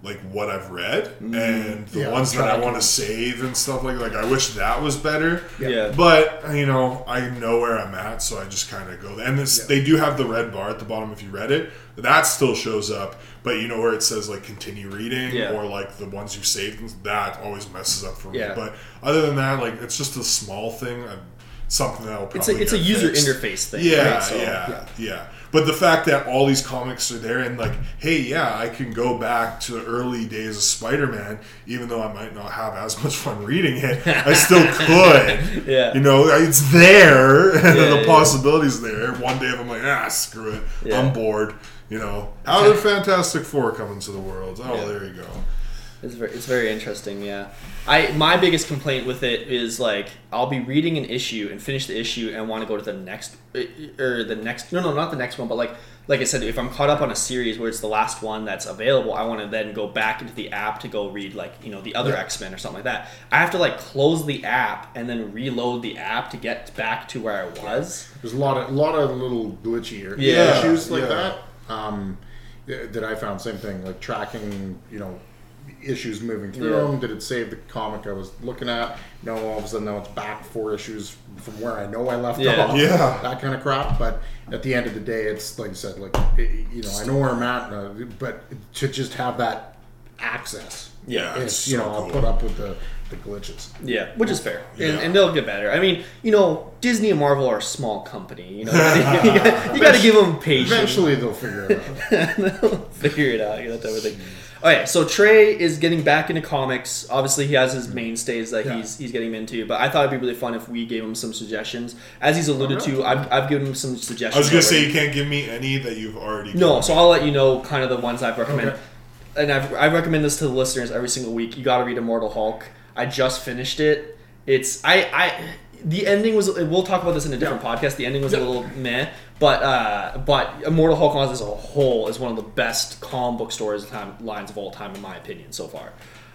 like what I've read and the Yeah, ones that I want to save and stuff like like I wish that was better. Yeah. But you know, I know where I'm at, so I just kind of go. And this, they do have the red bar at the bottom if you read it. That still shows up, but you know where it says like continue reading Yeah. or like the ones you saved. That always messes up for me. But other than that, like it's just a small thing. uh, Something that will probably It's a it's a user fixed. interface thing. Yeah, right? So, yeah, yeah, But the fact that all these comics are there and like, hey, yeah, I can go back to the early days of Spider-Man, even though I might not have as much fun reading it, I still could. Yeah. You know, it's there. and Yeah, the yeah. possibilities there. One day I'm like, ah, screw it. Yeah. I'm bored. You know, how did Fantastic Four come into the world? Oh, Yeah. there you go. It's very, it's very interesting, yeah. I my biggest complaint with it is like I'll be reading an issue and finish the issue and want to go to the next or the next no no not the next one but like like I said if I'm caught up on a series where it's the last one that's available I want to then go back into the app to go read like you know the other Yeah. X Men or something like that. I have to like close the app and then reload the app to get back to where I was. There's a lot of a lot of little glitchy Yeah, issues like yeah. that. Um, that I found same thing like tracking you know issues moving through Yeah. them. Did it save the comic I was looking at? No, all of a sudden now it's back four issues from where I know I left Yeah. off. Yeah. that kind of crap. But at the end of the day, it's like I said, like it- you know I know where I'm at, uh, but to just have that access, Yeah, it's, it's you so know I'll put up with the the glitches. Yeah, which is fair, and, Yeah. and they'll get better. I mean, you know, Disney and Marvel are a small company. You know, you gotta, you gotta give them patience. Eventually they'll figure it out. They'll figure it out, You know, that type of thing. Okay, so Trey is getting back into comics. Obviously, he has his mm. mainstays that Yeah. he's he's getting into. But I thought it'd be really fun if we gave him some suggestions. As he's alluded to, I've, I've given him some suggestions. I was gonna say you can't give me any that you've already. No, given so. I'll let you know kind of the ones I've recommended. Okay. And I've, I recommend this to the listeners every single week. You got to read Immortal Hulk. I just finished it. It's I I the ending was. We'll talk about this in a different podcast. The ending was a little meh, but uh, but Immortal Hulk as a whole is one of the best comic book stories time lines of all time in my opinion so far.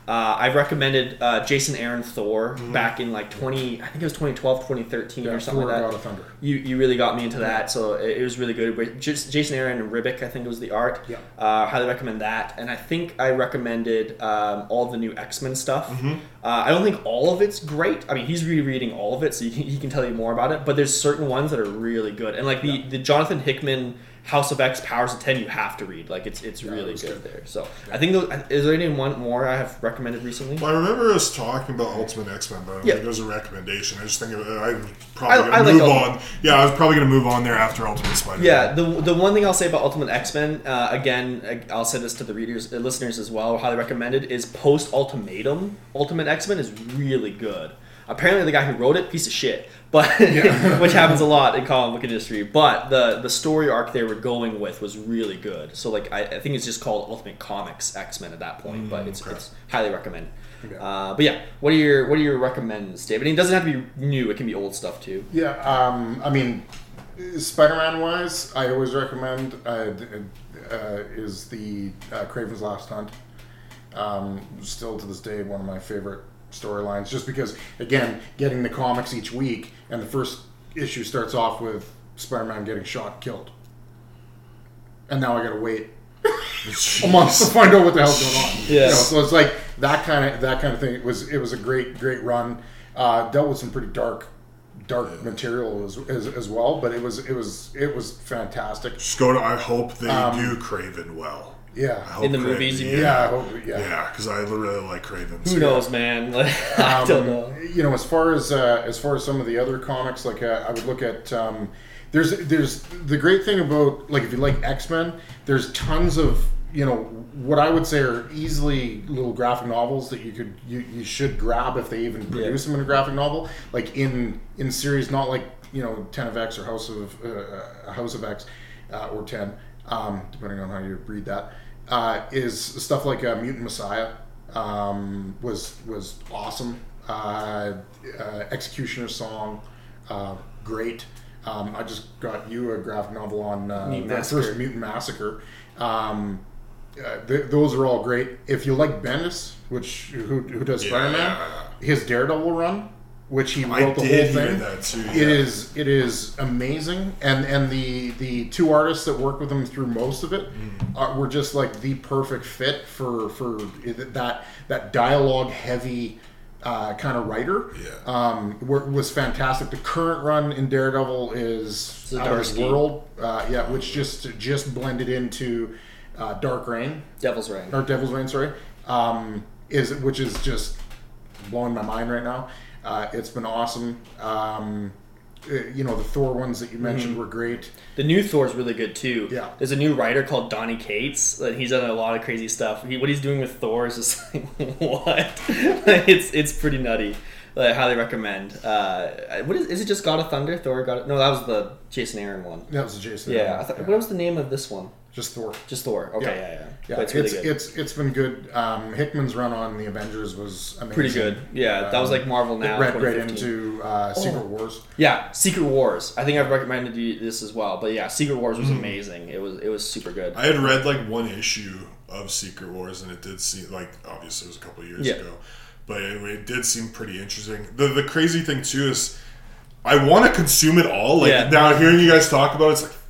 Uh, I've recommended uh, Jason Aaron Thor Mm-hmm. back in like 20, I think it was 2012, 2013 or something Thor, like that. God of Thunder. You, you really got me into that, so it, it was really good. But just Jason Aaron and Ribic, I think it was the art. Yeah. Uh, highly recommend that. And I think I recommended um, all the new X Men stuff. Mm-hmm. Uh, I don't think all of it's great. I mean, he's rereading all of it, so you can, he can tell you more about it. But there's certain ones that are really good. And like the, the Jonathan Hickman House of X Powers of Ten, you have to read. Like it's it's really was good, good. there. So I think those, is there any one more I have recommended recently? Well, I remember us talking about Ultimate X Men, but I don't Yeah. think it was a recommendation. I just think of I'm probably I- gonna I like move Ultimate. on. Yeah, I was probably gonna move on there after Ultimate Spider. Man. Yeah, the, the one thing I'll say about Ultimate X Men, uh, again, I- I'll say this to the readers, uh, listeners as well, highly recommended, is post Ultimatum. Ultimate X Men is really good. Apparently, the guy who wrote it, piece of shit, but which happens a lot in comic book industry. But the the story arc they were going with was really good. So like, I, I think it's just called Ultimate Comics X Men at that point, but it's, okay. it's highly recommend. Okay. Uh, but yeah, what are your what are your recommends, David? And it doesn't have to be new; it can be old stuff too. Yeah, um, I mean, Spider-Man wise, I always recommend uh, uh, is the uh, Kraven's Last Hunt. Um, still to this day, one of my favorite storylines, just because again, getting the comics each week, and the first issue starts off with Spider-Man getting shot, killed, and now I gotta wait a month to find out what the hell's going on. Yeah. You know, so it's like that kind of that kind of thing. It was it was a great great run. Uh, dealt with some pretty dark dark material as, as, as well, but it was it was it was fantastic. Just go to. I hope they Um, do Kraven well. I Yeah, In the Kraven- movies, you mean? yeah, I hope, yeah. Yeah, because I really like Kraven. Who knows, man? Like, I Um, don't know. You know, as far as uh, as far as some of the other comics, like uh, I would look at. Um, there's there's the great thing about like if you like X Men, there's tons of you know what I would say are easily little graphic novels that you could you, you should grab if they even produce them in a graphic novel, like in in series, not like you know Ten of X or House of uh, uh, House of X uh, or Ten, um, depending on how you read that. Uh, is stuff like uh, Mutant Messiah um, was was awesome. Uh, uh, Executioner's Song, uh, great. Um, I just got you a graphic novel on uh, the first Mutant Massacre. Um, uh, th- those are all great. If you like Bendis, which who, who does Yeah. Spider-Man, his Daredevil run, which he I wrote the did whole hear thing. that too. It yeah. is it is amazing, and and the the two artists that worked with him through most of it Mm. are, were just like the perfect fit for for that that dialogue heavy uh, kind of writer. Yeah. um, were, was fantastic. The current run in Daredevil is out of this world. Uh, yeah, which just just blended into uh, Dark Reign, Devil's Reign. or Devil's Reign, sorry, um, is which is just blowing my mind right now. Uh, it's been awesome. Um, uh, you know, the Thor ones that you mentioned were great. The new Thor's really good too. Yeah. There's a new writer called Donny Cates. That he's done a lot of crazy stuff. He, what he's doing with Thor is just like what? it's it's pretty nutty. I highly recommend. Uh, what is, is it? Just God of Thunder? Thor God? Of, no, that was the Jason Aaron one. That was Jason. Yeah. Thought, What was the name of this one? Just Thor. Just Thor. Okay. Yeah. Yeah. Yeah. Yeah, But it's it's it's, really good. it's been good. Um, Hickman's run on the Avengers was amazing. Pretty good. Yeah, that was like Marvel Now. It read right into uh, Secret Oh. Wars. Yeah, Secret Wars. I think I've recommended you this as well. But yeah, Secret Wars was amazing. It was it was super good. I had read like one issue of Secret Wars, and it did seem like obviously it was a couple of years Yeah. ago, but it, it did seem pretty interesting. The the crazy thing too is, I want to consume it all. Like Yeah. now, hearing you guys talk about it, it's like, fuck,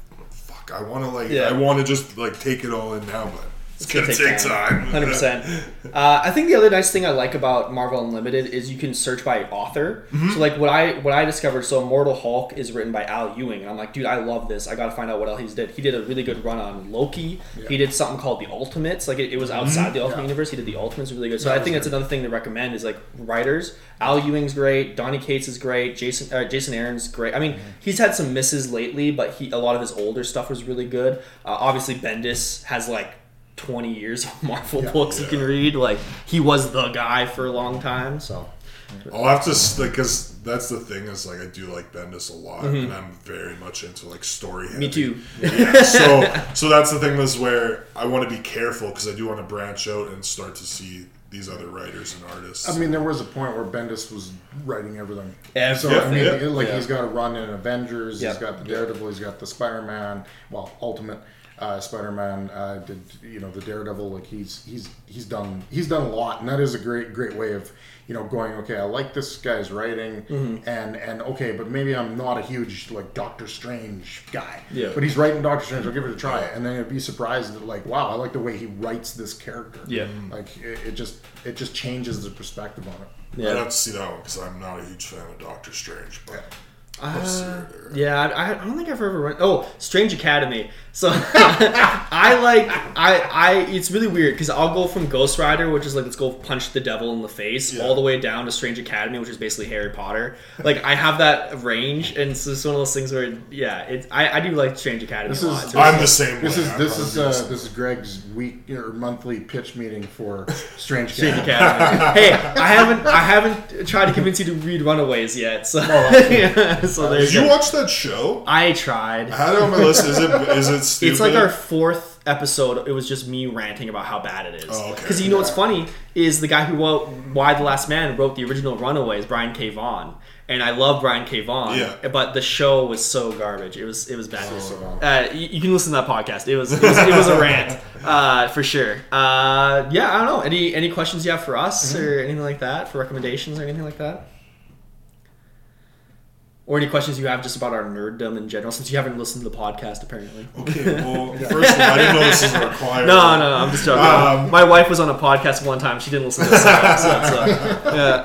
I want to like, Yeah. I want to just like take it all in now, but it's, gonna gonna, take take time. Hundred percent. Uh, I think the other nice thing I like about Marvel Unlimited is you can search by author. Mm-hmm. So like what I what I discovered. So Immortal Hulk is written by Al Ewing, and I'm like, dude, I love this. I got to find out what else he's did. He did a really good run on Loki. He did something called the Ultimates. Like it, it was outside the Ultimate Yeah. Universe. He did the Ultimates really good. So That I think that's good. another thing to recommend is like writers. Al Ewing's great. Donny Cates is great. Jason uh, Jason Aaron's great. I mean, he's had some misses lately, but he a lot of his older stuff was really good. Uh, obviously, Bendis has like 20 years of Marvel Yeah. books you can read. Like he was the guy for a long time. So I'll have to s- like because that's the thing is like I do like Bendis a lot, and I'm very much into like story. Mm-hmm. me too. Yeah, so so that's the thing is where I want to be careful because I do want to branch out and start to see these other writers and artists. I mean, there was a point where Bendis was writing everything. Everything. So I mean, Yeah. like Yeah. he's got a run in Avengers. Yeah. He's got the Daredevil. He's got the Spider Man. Well, Ultimate. Uh, Spider-Man uh, did you know the Daredevil like he's he's he's done he's done a lot and that is a great great way of you know going okay I like this guy's writing Mm-hmm. and and okay but maybe I'm not a huge like Doctor Strange guy Yeah. but he's writing Doctor Strange I'll give it a try and then you'd be surprised that like wow I like the way he writes this character Yeah. like it, it just it just changes the perspective on it yeah I'd Yeah. have to see that one because I'm not a huge fan of Doctor Strange, but Uh, I'll see. Yeah, I, I don't think I've ever run. Oh, Strange Academy. So I like I I. It's really weird because I'll go from Ghost Rider, which is like let's go punch the devil in the face, Yeah. all the way down to Strange Academy, which is basically Harry Potter. Like I have that range, and it's just one of those things where yeah, it's I, I do like Strange Academy This a is- lot. It's I'm the same This way. is this is uh, this is Greg's week or monthly pitch meeting for Strange Strange Academy. hey, I haven't I haven't tried to convince you to read Runaways yet. So yeah, so there Did you go. watch that show? I tried. I had it on my list. Is it is it stupid? It's like our fourth episode. It was just me ranting about how bad it is. Oh, okay. Because you know what's funny is the guy who wrote Y the Last Man wrote the original Runaways, Brian K. Vaughan. And I love Brian K. Vaughan. Yeah. But the show was so garbage. It was it was bad. So long. Uh, you, you can listen to that podcast. It was it was, it was a rant uh, for sure. Uh, yeah, I don't know. Any any questions you have for us Mm-hmm. or anything like that? For recommendations or anything like that? Or any questions you have just about our nerddom in general, since you haven't listened to the podcast apparently. Okay, well, first of all, I didn't know this was required. requirement. No, no, I'm just joking. Um, My wife was on a podcast one time. She didn't listen to this episode, so yeah.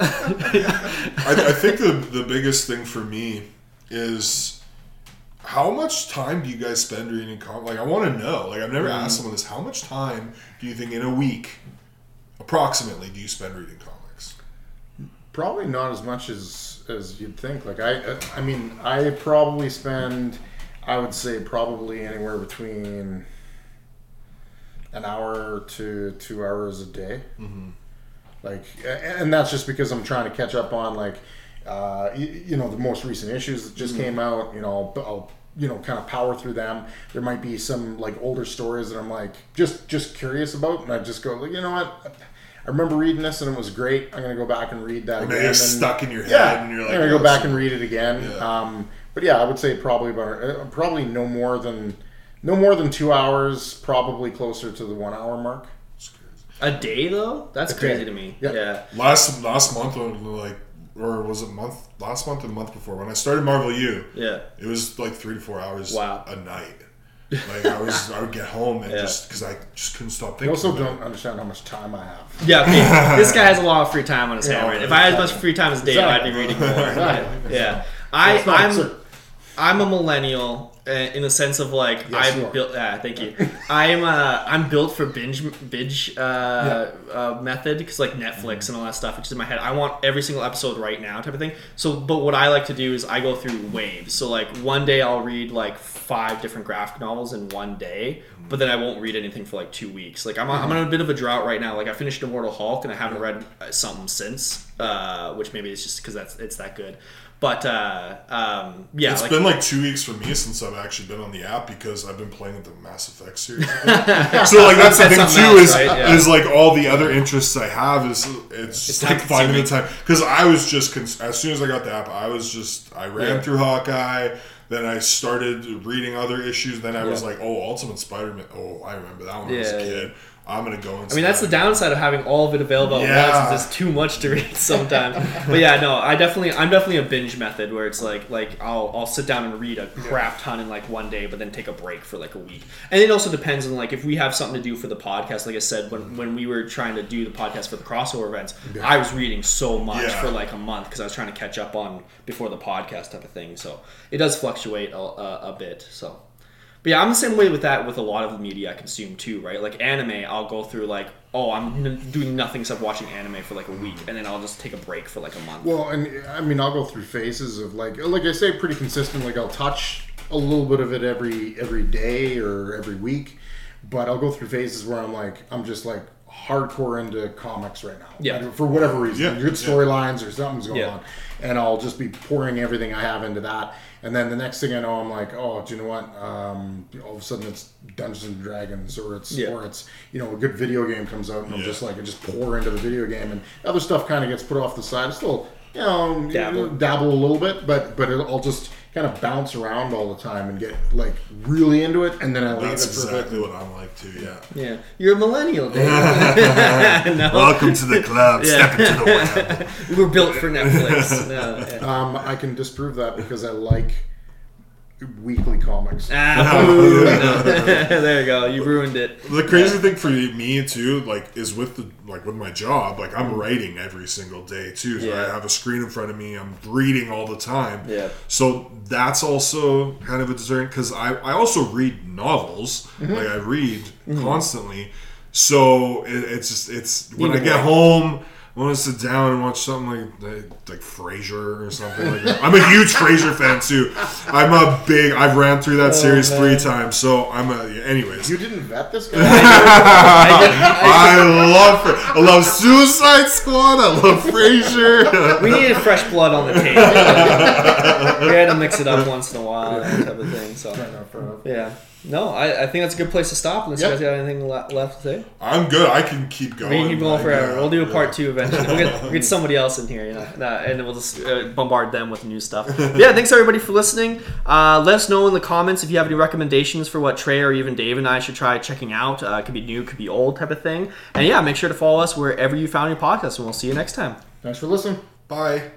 I, I think the the biggest thing for me is how much time do you guys spend reading comics? Like, I want to know. Like, I've never asked someone this. How much time do you think in a week, approximately, do you spend reading comics? Probably not as much as as you'd think. Like I, I mean, I probably spend, I would say probably anywhere between an hour to two hours a day. Mm-hmm. Like, and that's just because I'm trying to catch up on like, uh, you, you know, the most recent issues that just came out. You know, I'll, I'll you know kind of power through them. There might be some like older stories that I'm like just just curious about, and I just go like, you know what. I remember reading this and it was great. I'm gonna go back and read that And again. they get and- stuck in your head, yeah, and you're like, I'm gonna go "Oh, back and read it again. Yeah. Um, but yeah, I would say probably about uh, probably no more than no more than two hours. Probably closer to the one hour mark. A day though? That's A crazy to me. Yeah. Yeah. Last last month, when, like, or was it month? Last month or the month before when I started Marvel U, Yeah. it was like three to four hours Wow. a night. Like I was, I would get home and Yeah. just because I just couldn't stop I thinking. also about it. don't understand how much time I have. Yeah, me- this guy has a lot of free time on his hands. Right? If I had as much free time as Dave, I'd be reading more. Exactly. Yeah, I, It's not I'm. I'm a millennial in the sense of like Yes, I'm built. Uh, thank you. I'm uh, I'm built for binge binge uh, uh, method because like Netflix and all that stuff, which is in my head. I want every single episode right now, type of thing. So, but what I like to do is I go through waves. So like one day I'll read like five different graphic novels in one day, but then I won't read anything for like two weeks. Like I'm on, I'm on a bit of a drought right now. Like I finished Immortal Hulk and I haven't read uh, something since, uh, which maybe it's just because that's it's that good. But uh, um, yeah, It's like, been like two weeks for me since I've actually been on the app because I've been playing the Mass Effect series. so like that's the That's thing too else, is right? Yeah. is like all the other interests I have is it's just like finding the time because I was just cons- as soon as I got the app I was just I ran Yeah. through Hawkeye. Then I started reading other issues. Then I was like, "Oh, Ultimate Spider-Man! Oh, I remember that one I was a Yeah, kid. I'm gonna go and." I mean, that's the downside of having all of it available at Yeah. once. Is there's too much to read sometimes. but yeah, no, I definitely, I'm definitely a binge method where it's like, like I'll, I'll sit down and read a crap ton in like one day, but then take a break for like a week. And it also depends on like if we have something to do for the podcast. Like I said, when when we were trying to do the podcast for the crossover events, I was reading so much Yeah. for like a month because I was trying to catch up on before the podcast type of thing. So it does fluctuate a, a, a bit. So. But yeah, I'm the same way with that with a lot of the media I consume too, right? Like anime, I'll go through like, oh, I'm n- doing nothing except watching anime for like a week, mm. and then I'll just take a break for like a month. Well, and I mean, I'll go through phases of like, like I say, pretty consistent. Like I'll touch a little bit of it every every day or every week, but I'll go through phases where I'm like, I'm just like hardcore into comics right now. Yeah. Like, for whatever reason, Yeah, good yeah. storylines or something's going Yeah. on, and I'll just be pouring everything I have into that. And then the next thing I know, I'm like, oh, do you know what? Um, all of a sudden, it's Dungeons and Dragons, or it's Yeah. or it's you know a good video game comes out, and I'm just like I just pour into the video game, and other stuff kind of gets put off the side. I still you know, Dabble. dabble a little bit, but but it'll, I'll just kind of bounce around all the time and get like really into it, and then I leave That's it for exactly what I'm like too. Yeah. Yeah, you're a millennial, Dave. no, Welcome to the club. Step into the web. we were built for Netflix. No, yeah. Um, I can disprove that because I like weekly comics. Ah, boo, no. there you go. You ruined it. The crazy thing for me too, like, is with the like with my job, like I'm writing every single day too. So Yeah. I have a screen in front of me. I'm reading all the time. Yeah. So that's also kind of a deterrent because I I also read novels. Mm-hmm. Like I read constantly. So it, it's just it's when Need I a get break. home. I want to sit down and watch something like like, like Frasier or something like that. I'm a huge Frasier fan too. I'm a big. I've ran through that oh, series Oh, man. three times, so I'm a. Anyways, You didn't vet this guy. I I- I love Fra- I love Suicide Squad. I love Frasier. we needed fresh blood on the table. we had to mix it up once in a while, that type of thing. So, Fair enough, fair enough. yeah. No, I, I think that's a good place to stop. Unless Yep. you guys got anything le- left to say. I'm good. I can keep going. We can keep going forever. yeah, we'll do a part yeah. two eventually. We'll get, we'll get somebody else in here, you know, and then we'll just uh, bombard them with new stuff. Yeah, thanks everybody for listening. Uh, let us know in the comments if you have any recommendations for what Trey or even Dave and I should try checking out. Uh, it could be new, could be old, type of thing. And yeah, make sure to follow us wherever you found your podcast, and we'll see you next time. Thanks for listening. Bye.